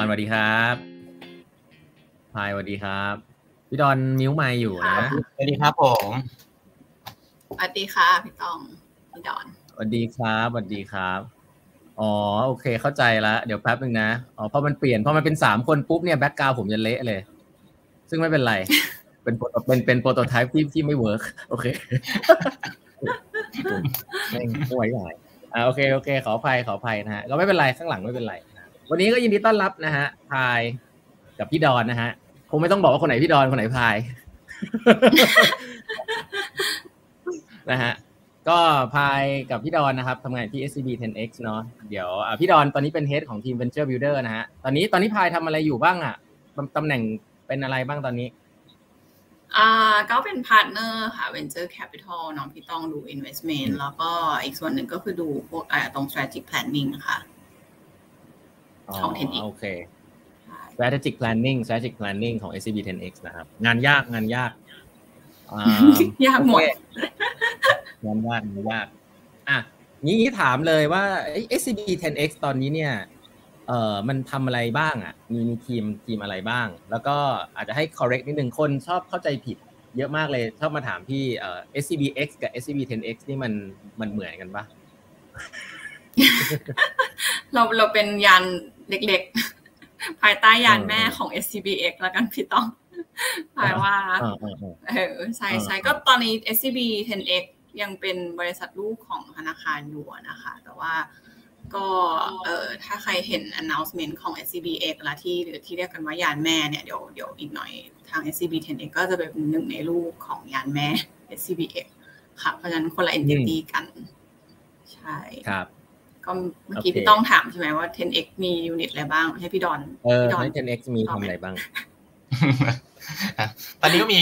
ดอนสวัสดีครับพายสวัสดีครับ พี่ดอนมิวไมอยู่นะสวัสดีครับผมสวัสดีค่ะพี่ตองพี่ดอนสวัสดีครับสวัสดีครับอ๋อโอเคเข้าใจละเดี๋ยวแป๊บนึงนะอ๋อพอมันเปลี่ยนพอมันเป็นสามคนปุ๊บเนี่ย background ผมจะเละเลย ซึ่งไม่เป็นไร เป็นเป็นเป็น prototype ที่ที่ไม่ work โอเคไม่ไม่ไหวใหญ่อ่าโอเคโอเค ขออภัยขออภัยนะฮะก็ไม่เป็นไรข้างหลังไม่เป็นไรนะ วันนี้ก็ยินดีต้อนรับนะฮะพายกับพี่ดอนนะฮะคงไม่ต้องบอกว่าคนไหนพี่ดอนคนไหนพายนะฮะก็พายกับพี่ดอนนะครับทำงานที่ SCB 10X เนาะเดี๋ยวอะพี่ดอนตอนนี้เป็น Head ของทีม Venture Builder นะฮะตอนนี้ตอนนี้พายทำอะไรอยู่บ้างอะตำตำแหน่งเป็นอะไรบ้างตอนนี้อ่าก็เป็น partner ค่ะ Venture Capital เนาะพี่ต้องดู Investment แล้วก็อีกส่วนหนึ่งก็คือดูพวกอ่าตรง Strategic Planning ค่ะ ของ 10X โอเค strategic planning strategic planning ของ SCB 10X นะครับ งานยากงานยากอ่ายากหมดโอเคงานยากงานยากอะงี้งี้ถามเลยว่าไอ้ SCB 10X ตอนนี้เนี่ยเอ่อมันทำอะไรบ้างอะ มีมีทีมทีมอะไรบ้าง แล้วก็อาจจะให้ correct นิดนึงคนชอบเข้าใจผิด เยอะมากเลยชอบมาถามพี่เอ่อ SCBX กับ SCB 10X นี่มันมันเหมือนกันปะ เราเราเป็นยานเล็กๆ ภายใต้ยานแม่ของ SCBX แล้วกันพี่ต้องหมายว่าอ่าอ่าอ่าเออใช่ใช่อ่าก็ตอนนี้ SCB 10X ยังเป็นบริษัทลูกของธนาคารอยู่อะนะคะ แต่ว่าก็เออถ้าใครเห็น announcement ของ SCBX และที่หรือที่เรียกกันว่ายานแม่เนี่ยเดี๋ยวเดี๋ยวอีกหน่อยทาง SCB 10X ก็จะเป็นหนึ่งในลูกของยานแม่ SCBX ค่ะ เพราะฉะนั้นคนละ entity กัน ใช่ครับ ก็เมื่อกี้โอเคพี่ต้องถามใช่ไหมว่า 10X มี unit อะไรบ้างให้พี่ดอนเออพี่ดอนใน 10X มีทำอะไรบ้าง ตอนนี้ก็มี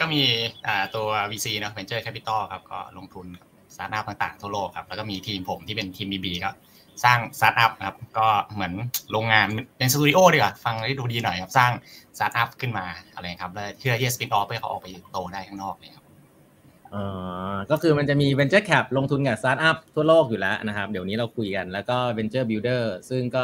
ก็มีอ่าตัว VC เนอะ Venture Capital ครับ ก็ลงทุนกับสตาร์ทอัพต่างๆทั่วโลกครับ แล้วก็มีทีมผมที่เป็นทีม BB ก็สร้างสตาร์ทอัพครับ ก็เหมือนโรงงานเป็นสตูดิโอดีกว่า ฟังให้ดูดีหน่อยครับ สร้างสตาร์ทอัพขึ้นมาอะไรครับแล้วเพื่อที่จะ spin off ให้เขาออกไปโตได้ข้างนอกเนี่ยครับ อ๋อก็คือมันจะมี Venture Cap ลงทุนกับ Startup ทั่วโลกอยู่แล้วนะครับ เดี๋ยวนี้เราคุยกันแล้วก็ Venture Builder ซึ่งก็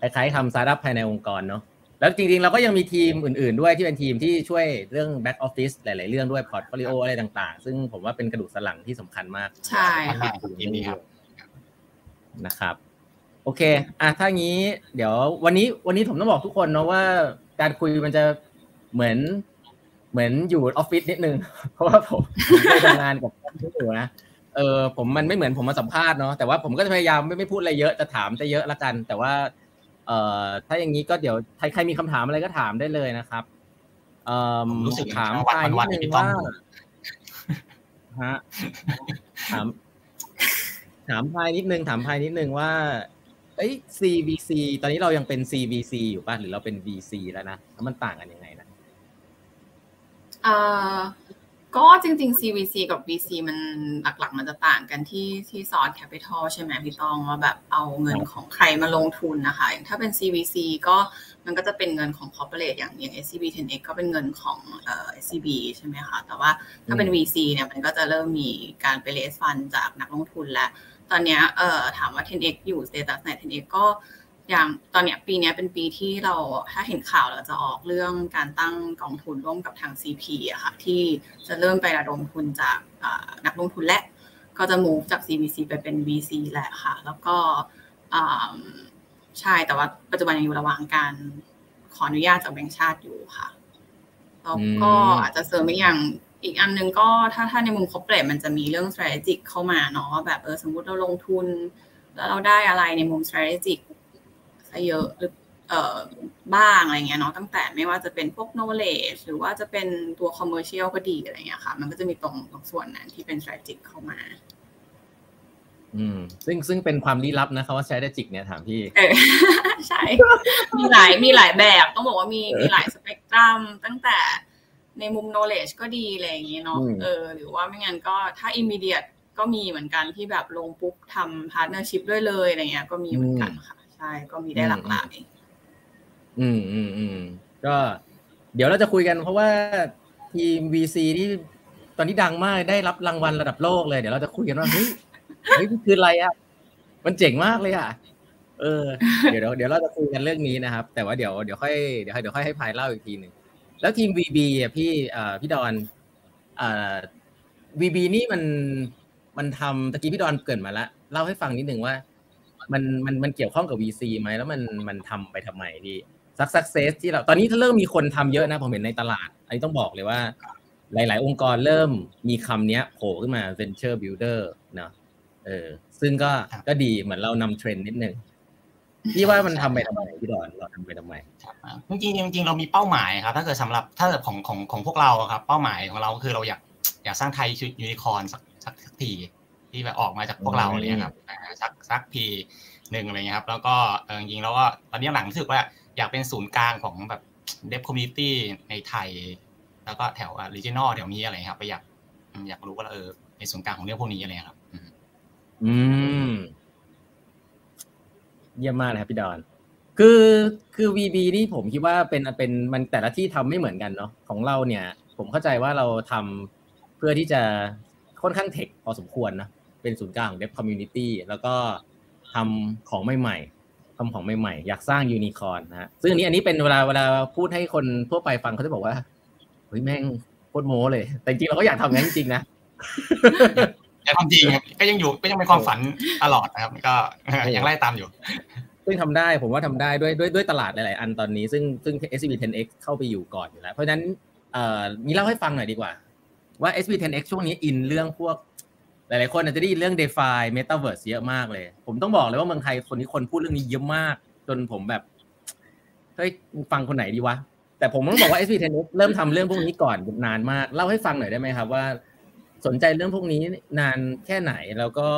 คล้ายๆทำ Startup ภายในองค์กรเนาะแล้วจริงๆ เราก็ยังมีทีมอื่นๆด้วยที่เป็นทีมที่ช่วยเรื่อง Back Office หลายๆ เรื่องด้วย Portfolio อะไรต่างๆ ซึ่งผมว่าเป็นกระดูกสันหลังที่สำคัญมาก ใช่ค่ะยินดีครับนะครับ โอเค อะถ้างี้ เดี๋ยววันนี้วันนี้ผมต้องบอกทุกคนเนาะว่าการคุยมันจะเหมือน เหมือนอยู่ออฟฟิศนิดนึง เพราะว่าผมผมเคยทำงานกับท่านที่อยู่นะเออผมมันไม่เหมือนผมมาสัมภาษณ์เนาะแต่ว่าผมก็จะพยายามไม่ไม่พูดอะไรเยอะจะถามจะเยอะละกัน แต่ว่า เอ่อถ้าอย่างนี้ก็เดี๋ยวใครใครมีคำถามอะไรก็ถามได้เลยนะครับ เอ่อผมรู้สึกถามวันพายนิวัดนนึที่งพี่ต้อว่างฮะถาม ถามพายนิดนึงถามพายนิดนึงว่าเอ้ย CVC ตอนนี้เรายังเป็น CVC อยู่ป่ะหรือเราเป็น VC แล้วนะแล้วมันต่างกันยังไงนะ เอ่อก็จริง ๆ CVC กับ VC มันหลักๆ มันจะต่างกันที่ที่ source capital ใช่ไหมพี่ตองว่าแบบเอาเงินของใครมาลงทุนนะคะอย่างถ้าเป็น CVC ก็มันก็จะเป็นเงินของ corporate อย่างอย่าง SCB 10X ก็เป็นเงินของเอ่อ SCB ใช่ไหมคะแต่ว่าถ้าเป็น VC เนี่ยมันก็จะเริ่มมีการไปเลสฟันจากนักลงทุนแล้ว ตอนเนี้ยเอ่อถามว่า 10x อยู่ status ไหน 10x ก็ อย่างตอนเนี้ยปีเนี้ยเป็นปีที่เราถ้าเห็นข่าวเราจะออกเรื่องการตั้งกองทุนร่วมกับทาง CP อะค่ะที่จะเริ่มไประดมทุนจากอ่านักลงทุนและก็จะ move จาก CVC ไปเป็น VC แหละค่ะ แล้วก็อ่าใช่แต่ว่าปัจจุบันยังอยู่ระหว่างการขออนุญาตจากแบงก์ชาติอยู่ค่ะแล้วก็อืมอาจจะเสริมอีกอย่างอีกอันหนึงก็ถ้าถ้าในมุม corporate มันจะมีเรื่อง strategic เข้ามาเนาะว่าแบบเออสมมุติเราลงทุน แล้วเราได้อะไรในมุม strategic ซะเยอะหรือเอ่อบ้างอะไรเงี้ยเนาะตั้งแต่ไม่ว่าจะเป็นพวก knowledge หรือว่าจะเป็นตัว commercial ก็ดีอะไรเงี้ยค่ะ มันก็จะมีตรงตรงส่วนนั้นที่เป็น strategic เข้ามา อืม ซึ่งซึ่งเป็นความลี้ลับนะคำว่า strategic เนี่ยถามพี่เออใช่ มีหลายมีหลายแบบต้องบอกว่ามีมีหลายสเปกตรัมตั้งแต่ในมุม knowledge ก็ดีอะไรอย่างเงี้ยเนาะอืมเออหรือว่าไม่งั้นก็ถ้า immediate ก็มีเหมือนกันที่แบบลงปุ๊บทำ partnership ด้วยเลยอะไรเงี้ยก็มีเหมือนกันค่ะ ใช่ก็มีได้หลากหลายอืมอืมอืมก็เดี๋ยวเราจะคุยกันเพราะว่าทีม VC ที่ตอนนี้ดังมากได้รับรางวัลระดับโลกเลยเดี๋ยวเราจะคุยกันว่าเฮ้ยเฮ้ยมันคืออะไรอะมันเจ๋งมากเลยอะ เออ เดี๋ยวเดี๋ยวเราจะคุยกันเรื่องนี้นะครับ แต่ว่าเดี๋ยวเดี๋ยวค่อยเดี๋ยวเดี๋ยวค่อยให้พายเล่าอีกทีหนึ่งแล้วทีม VB อะพี่อ่าพี่ดอนอ่า VB นี่มันมันทำตะกี้พี่ดอนเกิดมาแล้วเล่าให้ฟังนิดหนึ่งว่า มันมันมันเกี่ยวข้องกับ VC ไหมแล้วมันมันทำไปทำไมพี่ซักซักเซสที่เราตอนนี้เริ่มมีคนทำเยอะนะผมเห็นในตลาด อันนี้ต้องบอกเลยว่า หลาย ๆ องค์กรเริ่มมีคำนี้โผล่ขึ้นมา venture builder เนาะเออซึ่งก็ก็ดีเหมือนเรานำเทรนด์นิดนึงพี่ว่ามันทำไปทำไมพี่ดอนเราทำไปทำไมจริงจริงเรามีเป้าหมายครับ ถ้าเกิดสำหรับถ้าเกิดของของของพวกเราครับ เป้าหมายของเราคือเราอยากอยากสร้างไทยชุดยูนิคอร์นสักสักที ที่แบบออกมาจากพวกเราเลยครับสักสักพีหนึ่งอะไรเงี้ยครับ แล้วก็จริงๆแล้วก็ตอนนี้หลังรู้สึกว่าอยากเป็นศูนย์กลางของแบบ dev community ในไทย แล้วก็แถว regional แถวนี้อะไรครับไปอยากอยากรู้ว่าเออในศูนย์กลางของเรื่องพวกนี้อะไรครับ อืม เยี่ยมมากนะครับพี่ดอนคือคือ VB นี่ผมคิดว่าเป็นเป็นมันแต่ละที่ทำไม่เหมือนกันเนาะของเราเนี่ย ผมเข้าใจว่าเราทำเพื่อที่จะค่อนข้าง tech พอสมควรนะ เป็นศูนย์กลางของ dev community แล้วก็ทำของใหม่ๆทำของใหม่ๆ อยากสร้างยูนิคอร์นนะฮะซึ่งอันนี้อันนี้เป็นเวลาเวลาพูดให้คนทั่วไปฟังเขาจะบอกว่าเฮ้ยแม่งโคตรโม้เลย แต่จริงเราก็อยากทำงั้นจริงๆนะแต่ความจริงก็ยังอยู่ก็ยังเป็นความฝันตลอดนะครับก็ยังไล่ตามอยู่ซึ่งทำได้ผมว่าทำได้ด้วยด้วยด้วยตลาดหลาย ๆ อันตอนนี้ซึ่งซึ่ง SCB 10X เข้าไปอยู่ก่อนอยู่แล้ว เพราะฉะนั้นเอ่อมีเล่าให้ฟังหน่อยดีกว่า ว่า SCB 10X ช่วงนี้อินเรื่องพวก หลายๆคนอาจจะได้ยินเรื่อง DeFi Metaverse เยอะมากเลย ผมต้องบอกเลยว่าเมืองไทยคนนี้คนพูดเรื่องนี้เยอะมาก จนผมแบบเฮ้ยฟังคนไหนดีวะ แต่ผมต้องบอกว่า SB Tennis เริ่มทำเรื่องพวกนี้ก่อนนานมาก เล่าให้ฟังหน่อยได้ไหมครับว่า สนใจเรื่องพวกนี้นานแค่ไหนแล้วก็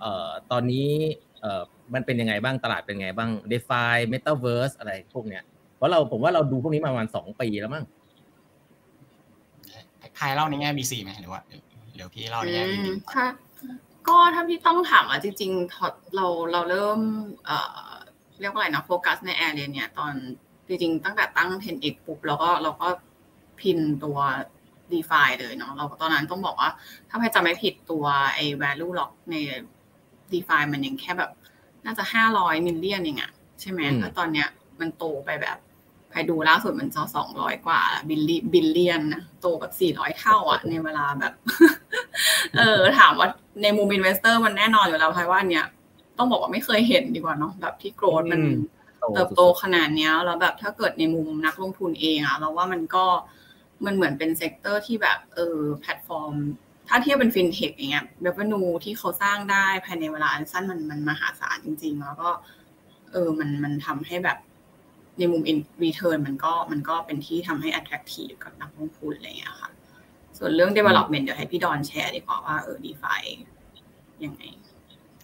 เอ่อตอนนี้เอ่อมันเป็นยังไงบ้างตลาดเป็นยังไงบ้าง DeFi Metaverse อะไรพวกเนี้ยเพราะเราผมว่าเราดูพวกนี้มาประมาณสองปีแล้วมั้งใครเล่าในแง่ BC ไหมหรือว่า เดี๋ยวพี่เล่าในแง่บีค่ะก็ถ้าพี่ต้องถามอะจริงๆเราเราเริ่มเอ่อเรียกว่าอะไรนะโฟกัสในแอร์เรียนเนี่ยตอนจริงๆ ตั้งแต่ตั้ง 10x ปุ๊บแล้วก็เราก็พินตัว d e f i เลยเนาะเราตอนนั้นต้องบอกว่า ถ้าใครจำไม่ผิดตัวไอ้ value lock ใน d e f i มันยังแค่แบบ น่าจะห้าร้อยมิลเลียนเองอะใช่ไหมแล้วตอนเนี้ยมันโตไปแบบ ใครดูล่าสุดมันจะสองร้อยกว่า billion billion นะโตแบบสี่ร้อยเท่าอะในเวลาแบบ เออ ถามว่าในมุม investor มันแน่นอนอยู่แล้วเพราะว่าเนี่ย ต้องบอกว่าไม่เคยเห็นดีกว่าเนาะแบบที่ growth มันเติบโตขนาดนี้แล้วแบบถ้าเกิดในมุมนักลงทุนเองอะเราว่ามันก็มันเหมือนเป็น sector ที่แบบเออแพลตฟอร์ม ถ้าเทียบเป็นฟินเทคอย่างเงี้ย revenue ที่เขาสร้างได้ภายในเวลาอันสั้นมันมันมหาศาลจริง ๆ แล้วก็ เออมันมันทำให้แบบ ในมุม in return มันก็มันก็เป็นที่ทำให้ attractive กับนักลงทุนอะไรอย่างเงี้ยค่ะ ส่วนเรื่อง development เดี๋ยวให้พี่ดอนแชร์ดีกว่าว่าเออ DeFi ยังไง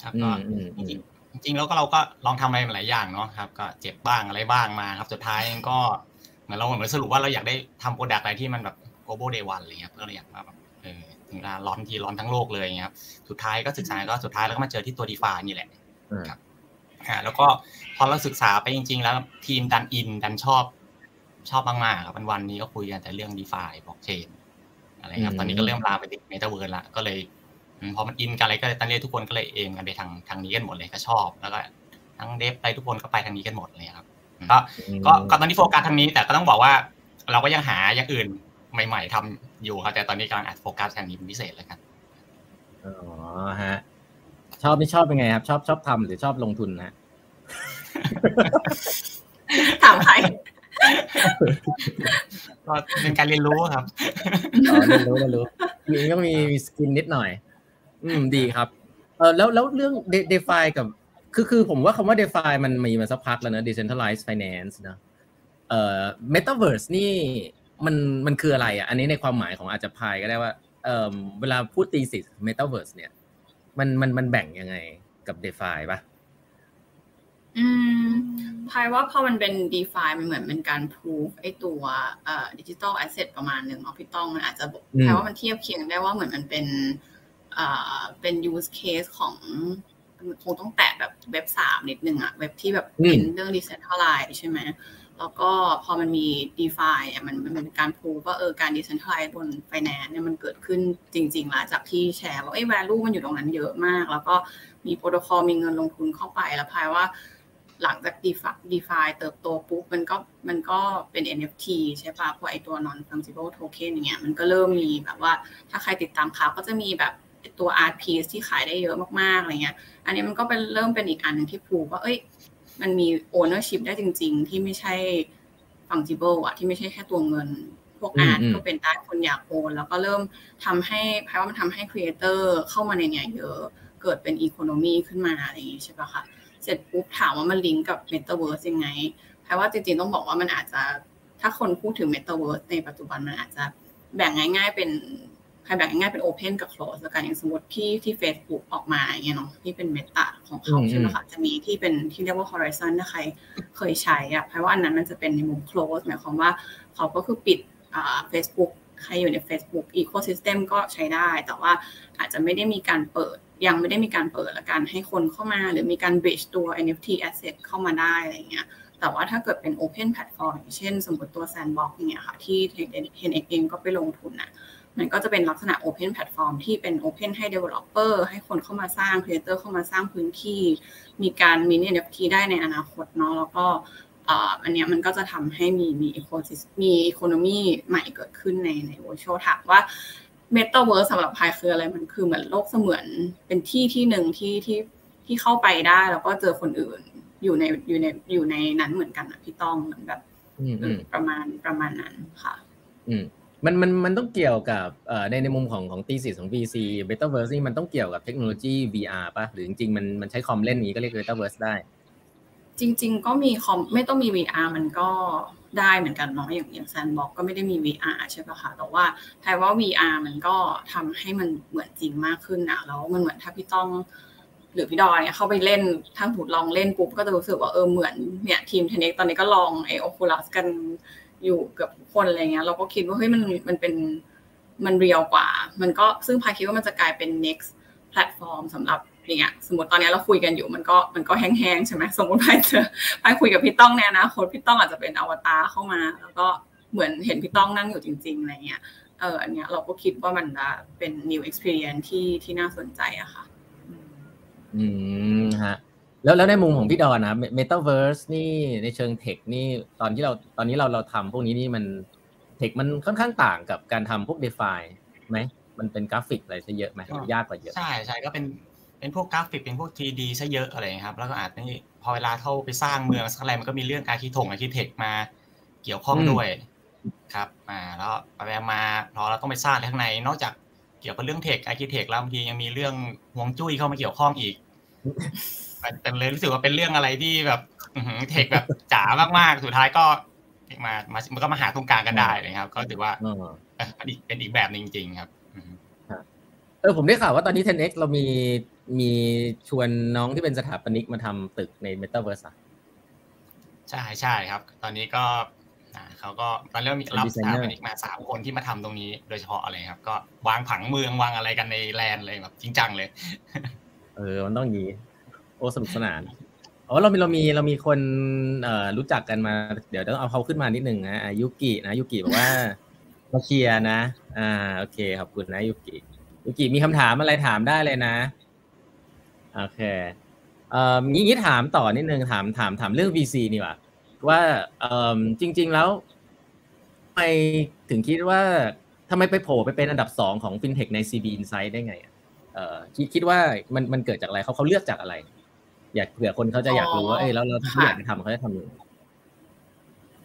ครับก็จริงจริงๆแล้วก็เราก็ลองทำอะไรหลายอย่างเนาะครับ ก็เจ็บบ้างอะไรบ้างมาครับ สุดท้ายก็เหมือนเราเหมือนสรุปว่าเราอยากได้ทำ product อะไรที่มันแบบ global day one อะไรเงี้ยเพื่อเราอยากว่าแบบเออถึงเวลาร้อนทีร้อนทั้งโลกเลยเงี้ยครับ สุดท้ายก็ศึกษาก็สุดท้ายแล้วก็มาเจอที่ตัว DeFi นี่แหละครับ อ่าแล้วก็พอเราศึกษาไปจริง ๆ แล้วทีมดันอินดันชอบชอบมากๆครับวันวันนี้ก็คุยกันแต่เรื่อง DeFi บล็อกเชนอะไรครับตอนนี้ก็เริ่มลามไปติดเมตาเวิร์ดละก็เลยพอมันอินกันอะไรก็ตอนนี้ทุกคนก็เลย aim กันไปทางทางนี้กันหมดเลยก็ชอบ แล้วก็ทั้ง dev ไปทุกคนก็ไปทางนี้กันหมดเลยครับก็ก็ก็ตอนนี้โฟกัสทางนี้แต่ก็ต้องบอกว่า เราก็ยังหาอย่างอื่นใหม่ ๆทำอยู่ครับแต่ตอนนี้กำลังอัดโฟกัสทางนี้เป็นพิเศษเลยครับอ๋อฮะ ชอบไม่ชอบเป็นไงครับ ชอบชอบทำหรือชอบลงทุนนะถามใครก็เป็นการเรียนรู้ครับอ๋อเรียนรู้เรียนรู้มีก็มีมีสกินนิดหน่อย อืมดีครับ เออแล้วแล้วเรื่องเดฟายกับ คือคือผมว่าคำว่า DeFi มันมีมาสักพักแล้วนะ Decentralized Finance นะเอ่อ Metaverse นี่มันมันคืออะไรอะ อันนี้ในความหมายของอาจจะพายก็ได้ว่า เอ่อเวลาพูดถึง Metaverse เนี่ย มันมันมันแบ่งยังไงกับ DeFi ป่ะอืมพายว่าพอมันเป็น DeFi มันเหมือนเป็นการ proof ไอ้ตัวเอ่อ digital asset ประมาณหนึ่งเอาพี่ตองมันอาจจะพายว่ามันเทียบเคียงได้ว่าเหมือนมันเป็นเอ่อเป็น use case ของคงต้องแตะแบบเว็บสามนิดนึงอะเว็บที่แบบเป็นเรื่อง decentralize ใช่ไหม แล้วก็พอมันมี d e f าอะมันมันเป็นการพูว่าเออการ decentralize บนไฟแนนซ์เนี่ยมันเกิดขึ้นจริงๆแล้วจากที่แชร์ว่าไอ้ value มันอยู่ตรงนั้นเยอะมาก แล้วก็มีโปรโตคอลมีเงินลงทุนเข้าไปแล้วพายว่าหลังจาก DeFi DeFi เติบโตปุ๊บมันก็มันก็เป็น NFT ใช่ปะพวกไอตัว non fungible token อย่างเงี้ยมันก็เริ่มมีแบบว่าถ้าใครติดตามข่าวก็จะมีแบบตัว art piece ที่ขายได้เยอะมากๆอะไรเงี้ย อันนี้มันก็เป็นเริ่มเป็นอีกอันหนึ่งที่พูว่าเอ้ย มันมี ownership ได้จริง ๆ ที่ไม่ใช่ fungible อะที่ไม่ใช่แค่ตัวเงิน พวก art ก็เป็นได้คนอยาก own แล้วก็เริ่มทำให้พายว่ามันทำให้ creator เข้ามาในเนี้ยเยอะ เกิดเป็น economy ขึ้นมาอะไรอย่างงี้ใช่ปะคะเสร็จปุ๊บถามว่ามันลิงก์กับเมตาเวิร์สยังไงพายว่าจริงๆต้องบอกว่ามันอาจจะถ้าคนพูดถึงเมตาเวิร์สในปัจจุบันมันอาจจะแบ่งง่าย ๆ เป็น ใครแบ่งง่ายๆเป็น open กับ close แล้วกันอย่างสมมติที่ที่ Facebook ออกมาอย่างเงี้ยเนาะที่เป็น Meta ของเขาใช่ไหมคะจะมีที่เป็นที่เรียกว่า Horizon ถ้าใครเคยใช้อะเพราะว่าอันนั้นมันจะเป็นในมุม close หมายความว่าเขาก็คือปิดอ่า Facebook ใครอยู่ใน Facebook ecosystem ก็ใช้ได้ แต่ว่าอาจจะไม่ได้มีการเปิดยังไม่ได้มีการเปิดละกันให้คนเข้ามา หรือมีการ bridge ตัว NFT asset เข้ามาได้อะไรเงี้ยแต่ว่าถ้าเกิดเป็น open platform เช่น สมมติตัว sandbox อย่างเงี้ยค่ะที่ 10x เองก็ไปลงทุนนะ มันก็จะเป็นลักษณะ open platform ที่เป็น open ให้ developer ให้คนเข้ามาสร้าง creator เข้ามาสร้างพื้นที่ มีการ mint NFT ได้ในอนาคตเนาะแล้วก็อันนี้มันก็จะทำให้มีมี ecosys มี economy ใหม่เกิดขึ้นในใน virtual ถามว่าเมตาเวิร์สสำหรับพายคืออะไรมันคือเหมือนโลกเสมือนเป็นที่ที่หนึ่งที่ที่ที่เข้าไปได้ แล้วก็เจอคนอื่นอยู่ในอยู่ในอยู่ในนั้นเหมือนกันอะพี่ตองเหมือนแบบประมาณประมาณนั้นค่ะ อืม มันมันมันต้องเกี่ยวกับในในมุมของของตีสิของ VC Metaverse นี่มันต้องเกี่ยวกับเทคโนโลยี VR ป่ะ หรือจริงๆ มันมันใช้คอมเล่นนี้ก็เรียก Metaverse ได้ จริง ๆ ก็มีคอมไม่ต้องมี VR มันก็ได้เหมือนกันเนาะอย่างอย่างแซนบอกก็ไม่ได้มี VR ใช่ป่ะคะแต่ว่าแทนว่า VR มันก็ทำให้มันเหมือนจริงมากขึ้นนะแล้วมันเหมือนถ้าพี่ต้องหรือพี่ดอยเนี่ยเข้าไปเล่น ถ้าผูดลองเล่นปุ๊บก็จะรู้สึกว่าเออเหมือนเนี่ยทีมเทนเน็กตอนนี้ก็ลองไอโอคูลัสกัน อยู่เกือบทุกคนอะไรเงี้ยเราก็คิดว่าเฮ้ยมันมันเป็นมันเรียลกว่า มันก็ซึ่งพายคิดว่ามันจะกลายเป็น next platform สำหรับเงี้ยสมมติตอนนี้เราคุยกันอยู่มันก็มันก็แห้งๆใช่ไหมสมมติไปเจอไปคุยกับพี่ต้องในอนาคตพี่ต้องอาจจะเป็นอวตารเข้ามา แล้วก็เหมือนเห็นพี่ต้องนั่งอยู่จริง ๆอะไรเงี้ยเอออันเนี้ยเราก็คิดว่ามันจะเป็น new experience ที่ที่น่าสนใจอะค่ะ อืมฮะ แล้วแล้วในมุมของพี่ดอนนะ Metaverse นี่ในเชิง tech นี่ตอนที่เราตอนนี้เราเราทำพวกนี้นี่มัน tech มันค่อนข้างต่างกับการทำพวก DeFi ไหมมันเป็นกราฟิกอะไรซะเยอะไหมยากกว่าเยอะใช่ใช่ก็เป็นเป็นพวกกราฟิกเป็นพวก 3D ซะเยอะอะไรครับ แล้วก็อาจจะพอเวลาเข้าไปสร้างเมืองสักอะไรมันก็มีเรื่องการคิดถึง architect มาเกี่ยวข้องด้วยครับอ่าแล้วไปมาพอเราต้องไปสร้างข้างใน นอกจากเกี่ยวกับเรื่อง tech architect แล้วบางทียังมีเรื่องฮวงจุ้ยเข้ามาเกี่ยวข้องอีก เป็นเลยรู้สึกว่าเป็นเรื่องอะไรที่แบบเทคแบบจ๋ามากๆ สุดท้ายก็มามามันก็มาหาตรงกลางกันได้เลยครับ ก็ถือว่าเป็นอีกแบบนึงจริงครับเออผมได้ข่าวว่าตอนนี้ 10x เรามีมีชวนน้องที่เป็นสถาปนิกมาทำตึกใน Metaverse ใช่ใช่ครับ ตอนนี้ก็เขาก็ตอนเริ่มมีรับสถาปนิกมาสามคนที่มาทำตรงนี้โดยเฉพาะอะไรครับ ก็วางผังเมืองวางอะไรกันในแลนเลยแบบจริงจังเลย เออมันต้องยี โอ้สนุกสนานอ๋อเรามีเรามีเรามีคนเอ่อรู้จักกันมา เดี๋ยวต้องเอาเขาขึ้นมานิดหนึ่งนะยุกินะยุกิบอกว่ามาเชียนะ อ่าโอเคขอบคุณนะยุกิยุกิมีคำถามอะไรถามได้เลยนะโอเคเอ่องี้ถามต่อนิดนึงถามถามถามเรื่อง VC นี่ว่าว่าเอ่อจริง ๆแล้วทำไมถึงคิดว่าทำไมไปโผล่ไปเป็นอันดับสองของ FinTech ใน CB Insight ได้ไงเอ่อคิดคิดว่ามันมันเกิดจากอะไรเขาเขาเลือกจากอะไร อยากเผื่อคนเขาจะอยากรู้ว่าเอ้ยแล้วเราที่อยากทำเขาจะทำยังไง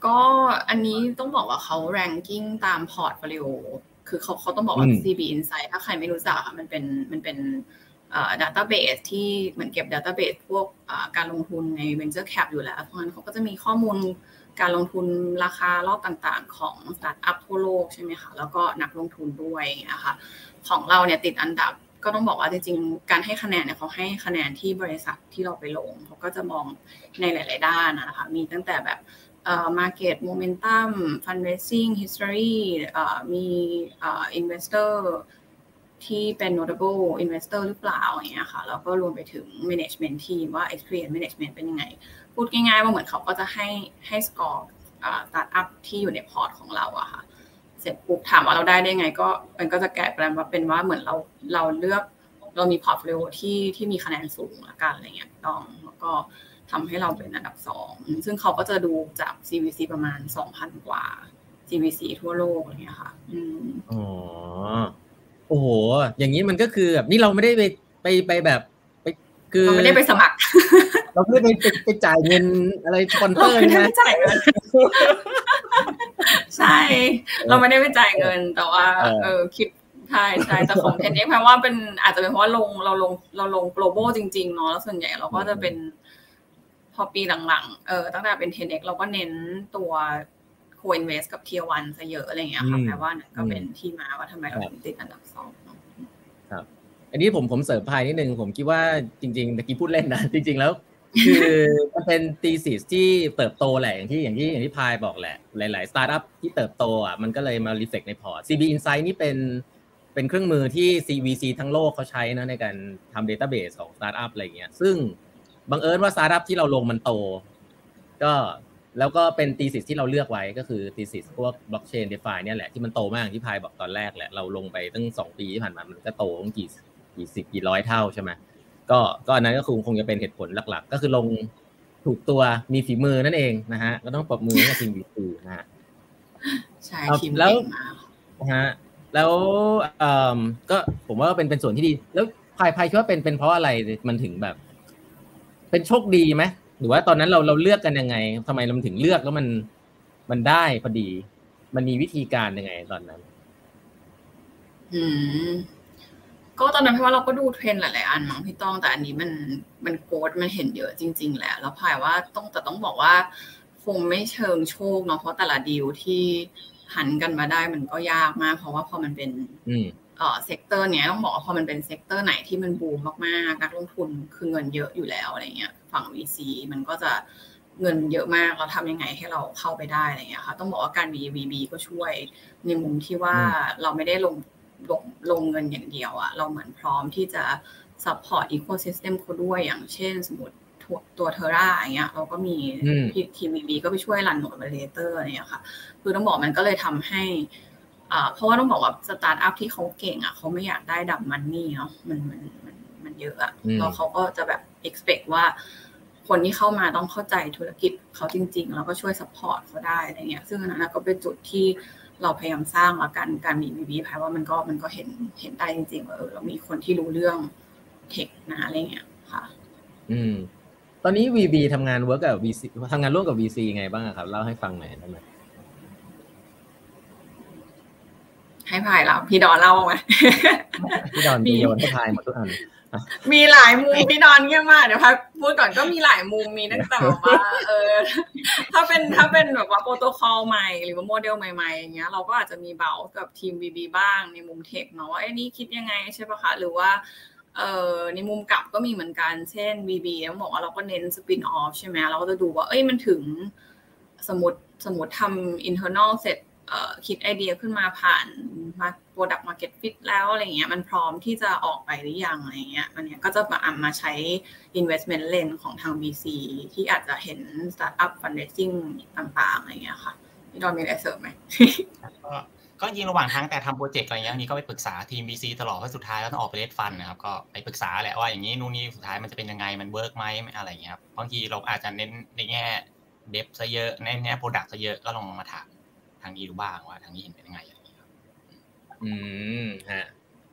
ก็อันนี้ต้องบอกว่าเขา ranking ตาม portfolio คือเขาเขาต้องบอกว่า CB Insight ถ้าใครไม่รู้จักมันเป็นมันเป็น database ที่เหมือนเก็บ database พวกการลงทุนใน Venture Cap อยู่แล้ว เพราะฉะนั้นเขาก็จะมีข้อมูลการลงทุนราคารอบต่างๆ ของสตาร์ทอัพทั่วโลกใช่ไหมคะ แล้วก็นักลงทุนด้วยนะคะ ของเราเนี่ยติดอันดับ ก็ต้องบอกว่าจริงๆ การให้คะแนนเนี่ยเขาให้คะแนนที่บริษัทที่เราไปลงเขาก็จะมองในหลาย ๆ ด้านนะคะ มีตั้งแต่แบบเอ่อ market momentum fundraising history เอ่อมีเอ่อ investor ที่เป็น notable investor หรือเปล่าอย่างเงี้ยค่ะแล้วก็รวมไปถึง management team ว่า experience management เป็นยังไง พูดง่ายๆ ว่าเหมือนเขาก็จะให้ให้สกอร์สตาร์ทอัพที่อยู่ใน port ของเราอะค่ะ เสร็จปุ๊บถามว่าเราได้ได้ไง ก็มันก็จะแกะแปลว่าเป็นว่าเหมือนเราเราเลือกเรามี portfolio ที่ที่มีคะแนนสูงละกันอะไรเงี้ยพี่ตองแล้วก็ทำให้เราเป็นอันดับสองซึ่งเขาก็จะดูจาก CVC ประมาณสองพันกว่า CVC ทั่วโลกอะไรเงี้ยค่ะ อืมอ๋อโอ้โห อย่างนี้มันก็คือแบบนี่เราไม่ได้ไปไปไปแบบ ไปคือเราไม่ได้ไปสมัคร เราไม่ได้ไปไปไปจ่ายเงินอะไรสปอนเซอร์ไม่ได้นะไปจ่ายเงินใช่ เราไม่ได้ไปจ่ายเงินแต่ว่า เออเออคิดใช่ใช่แต่ของ10X แปลว่าเป็นอาจจะเป็นเพราะว่าลงเราลงเราลง global จริงๆเนาะแล้วส่วนใหญ่เราก็จะเป็นพอปีหลังๆ เออตั้งแต่เป็น 10X เราก็เน้นตัว co-invest กับ tier one ซะเยอะอะไรอย่างเงี้ยค่ะอืมแปลว่านั่นก็เป็นที่มาว่าทำไมเราถึงติดอันดับสองเนาะอันนี้ผมผมเสริมพายนิดนึงผมคิดว่าจริงๆตะกี้พูดเล่นนะจริง ๆ แล้ว คือมันเป็น thesis ที่เติบโตแหละอย่างที่อย่างที่อย่างที่พายบอกแหละ หลายๆสตาร์ทอัพที่เติบโตอะมันก็เลยมา reflect ในพอร์ต CB Insight นี่เป็นเป็นเครื่องมือที่ CVC ทั้งโลกเขาใช้นะในการทำ Database ของสตาร์ทอัพอะไรเงี้ย ซึ่งบังเอิญว่าสตาร์ทอัพที่เราลงมันโต ก็แล้วก็เป็น thesis ที่เราเลือกไว้ก็คือ thesis พวกบล็อกเชน DeFi เนี่ยแหละที่มันโตมากอย่างที่พายบอกตอนแรกแหละเราลงไปตั้งสองปีที่ผ่านมามันก็โตตั้งกี่กี่สิบกี่ร้อยเท่าใช่ไหม ก็ก็อันนั้นก็คงคงจะเป็นเหตุผลหลัก ๆ ก็คือลงถูกตัวมีฝีมือนั่นเองนะฮะก็ต้องปรบมือให้กับทีมวีซีนะฮะใช่ครับทีมแล้วเก่งมากนะฮะแล้วเอ่อก็ผมว่าเป็นเป็นส่วนที่ดี แล้วพายพายคิดว่าเป็นเป็นเพราะอะไรมันถึงแบบ เป็นโชคดีไหมหรือว่าตอนนั้นเราเราเลือกกันยังไงทำไมเราถึงเลือกแล้วมันมันได้พอดี มันมีวิธีการยังไงตอนนั้น อืม ก็ตอนนั้นเพราะว่าเราก็ดูเทรนด์หลาย ๆ อันมั้งพี่ต้องแต่อันนี้มันมัน growth มันเห็นเยอะจริง ๆ แหละ แล้วพายว่าต้องแต่ต้องบอกว่าคงไม่เชิงโชคเนาะเพราะแต่ละดีลที่หันกันมาได้มันก็ยากมาก เพราะว่าพอมันเป็นอืมเอ่อ sector เนี้ยต้องบอกว่าพอมันเป็น sector ไหนที่มันบูมมากๆนักลงทุนคือเงินเยอะอยู่แล้วอะไรเงี้ย ฝั่ง VC มันก็จะเงินเยอะมากเราทำยังไงให้เราเข้าไปได้อะไรเงี้ยค่ะ ต้องบอกว่าการมี VB ก็ช่วยในมุมที่ว่าเราไม่ได้ลง ลงลงเงินอย่างเดียวอะเราเหมือนพร้อมที่จะ support ecosystem เขาด้วยอย่างเช่นสมมติตัวตัวเทอร่าอย่างเงี้ยเราก็มีอืมทีม VB ก็ไปช่วยรันโนด validator อะไรเงี้ยค่ะ คือต้องบอกมันก็เลยทำให้อ่าเพราะว่าต้องบอกว่าสตาร์ทอัพที่เขาเก่งอะเขาไม่อยากได้ดับมันนี่เนาะมันมันมันมันเยอะอะอืมแล้วเขาก็จะแบบ expect ว่า คนที่เข้ามาต้องเข้าใจธุรกิจเขาจริง ๆ แล้วก็ช่วย support เขาได้อะไรเงี้ย ซึ่งอันนั้นนะก็เป็นจุดที่ เราพยายามสร้างแล้วกันการมีบีบีพายว่ามันก็มันก็เห็นเห็นได้จริงๆว่าเออเรามีคนที่รู้เรื่องเทคนะอะไรเงี้ยค่ะ อืม ตอนนี้ VB ทำงานเวิร์กกับ VC ทำงานร่วมกับ VC ไงบ้างอะครับ เล่าให้ฟังหน่อยได้ไหมให้พายเราพี่ดอนเล่าไหมพี่ดอนมีมีโยนให้พายหมดทุกอัน มีหลายมุมพี่นอนเงียบมากเดี๋ยวพักพูดก่อนก็มีหลายมุมมีตั้งแต่ว่าเออถ้าเป็นถ้าเป็นแบบว่าโปรโตคอลใหม่หรือว่าโมเดลใหม่ๆอย่างเงี้ยเราก็อาจจะมีเบากับทีม VB บ้างในมุมเทคเนาะว่าไอ้นี่คิดยังไงใช่ปะคะ หรือว่าเอ่อในมุมกลับก็มีเหมือนกัน เช่น VB ต้องบอกว่าเราก็เน้นสปินออฟใช่ไหมเราก็จะดูว่าเอ้ยมันถึงสมมติสมมติทำ internal เสร็จเออคิดไอเดียขึ้นมาผ่านมา product market fit แล้วอะไรเงี้ยมันพร้อมที่จะออกไปหรือยังอะไรเงี้ยมันเนี้ยก็จะมาอ่ำมาใช้ investment lens ของทาง VC ที่อาจจะเห็น startup fundraising ต่างๆอะไรเงี้ยค่ะพี่ดอนมีอะไรเสริมไหมก็ยิงระหว่างทางแต่ทำโปรเจกต์อะไรเงี้ยนี่ก็ไปปรึกษาทีม VC ตลอดเพราะสุดท้ายก็ต้องออกไป raise fund นะครับก็ไปปรึกษาแหละว่าอย่างนี้นู่นนี่สุดท้ายมันจะเป็นยังไงมัน work ไหมอะไรเงี้ยครับบางทีเราอาจจะเน้นในแง่ dev ซะเยอะในแง่ product ซะเยอะก็ลองมาถามทางนี้ดูบ้างว่าทางนี้เห็นเป็นยังไง อะไรเงี้ยครับอืมฮะ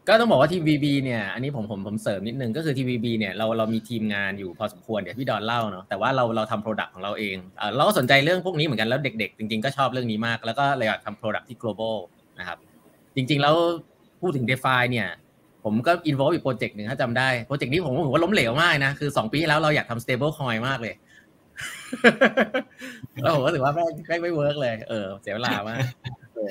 ก็ต้องบอกว่าทีม VB เนี่ยอันนี้ผมผมผมเสริมนิดนึงก็คือทีม VB เนี่ยเราเรามีทีมงานอยู่พอสมควรเดี๋ยวพี่ดอนเล่าเนาะแต่ว่าเราเราทำ product ของเราเองเอ่อเราก็สนใจเรื่องพวกนี้เหมือนกันแล้วเด็กๆ จริงๆ ก็ชอบเรื่องนี้มาก แล้วก็เลยอยากทำ product ที่ global นะครับจริงๆแล้วพูดถึง DeFi เนี่ยผมก็ involve อีกโปรเจกต์หนึ่งถ้าจำได้ โปรเจกต์นี้ผมผมว่าล้มเหลวมากนะ คือ 2 ปีที่แล้วเราอยากทำ stable coin มากเลยแล้วผมก็ถือว่าแม่งแม่งไม่ work เลย เออ เสียเวลามากเออ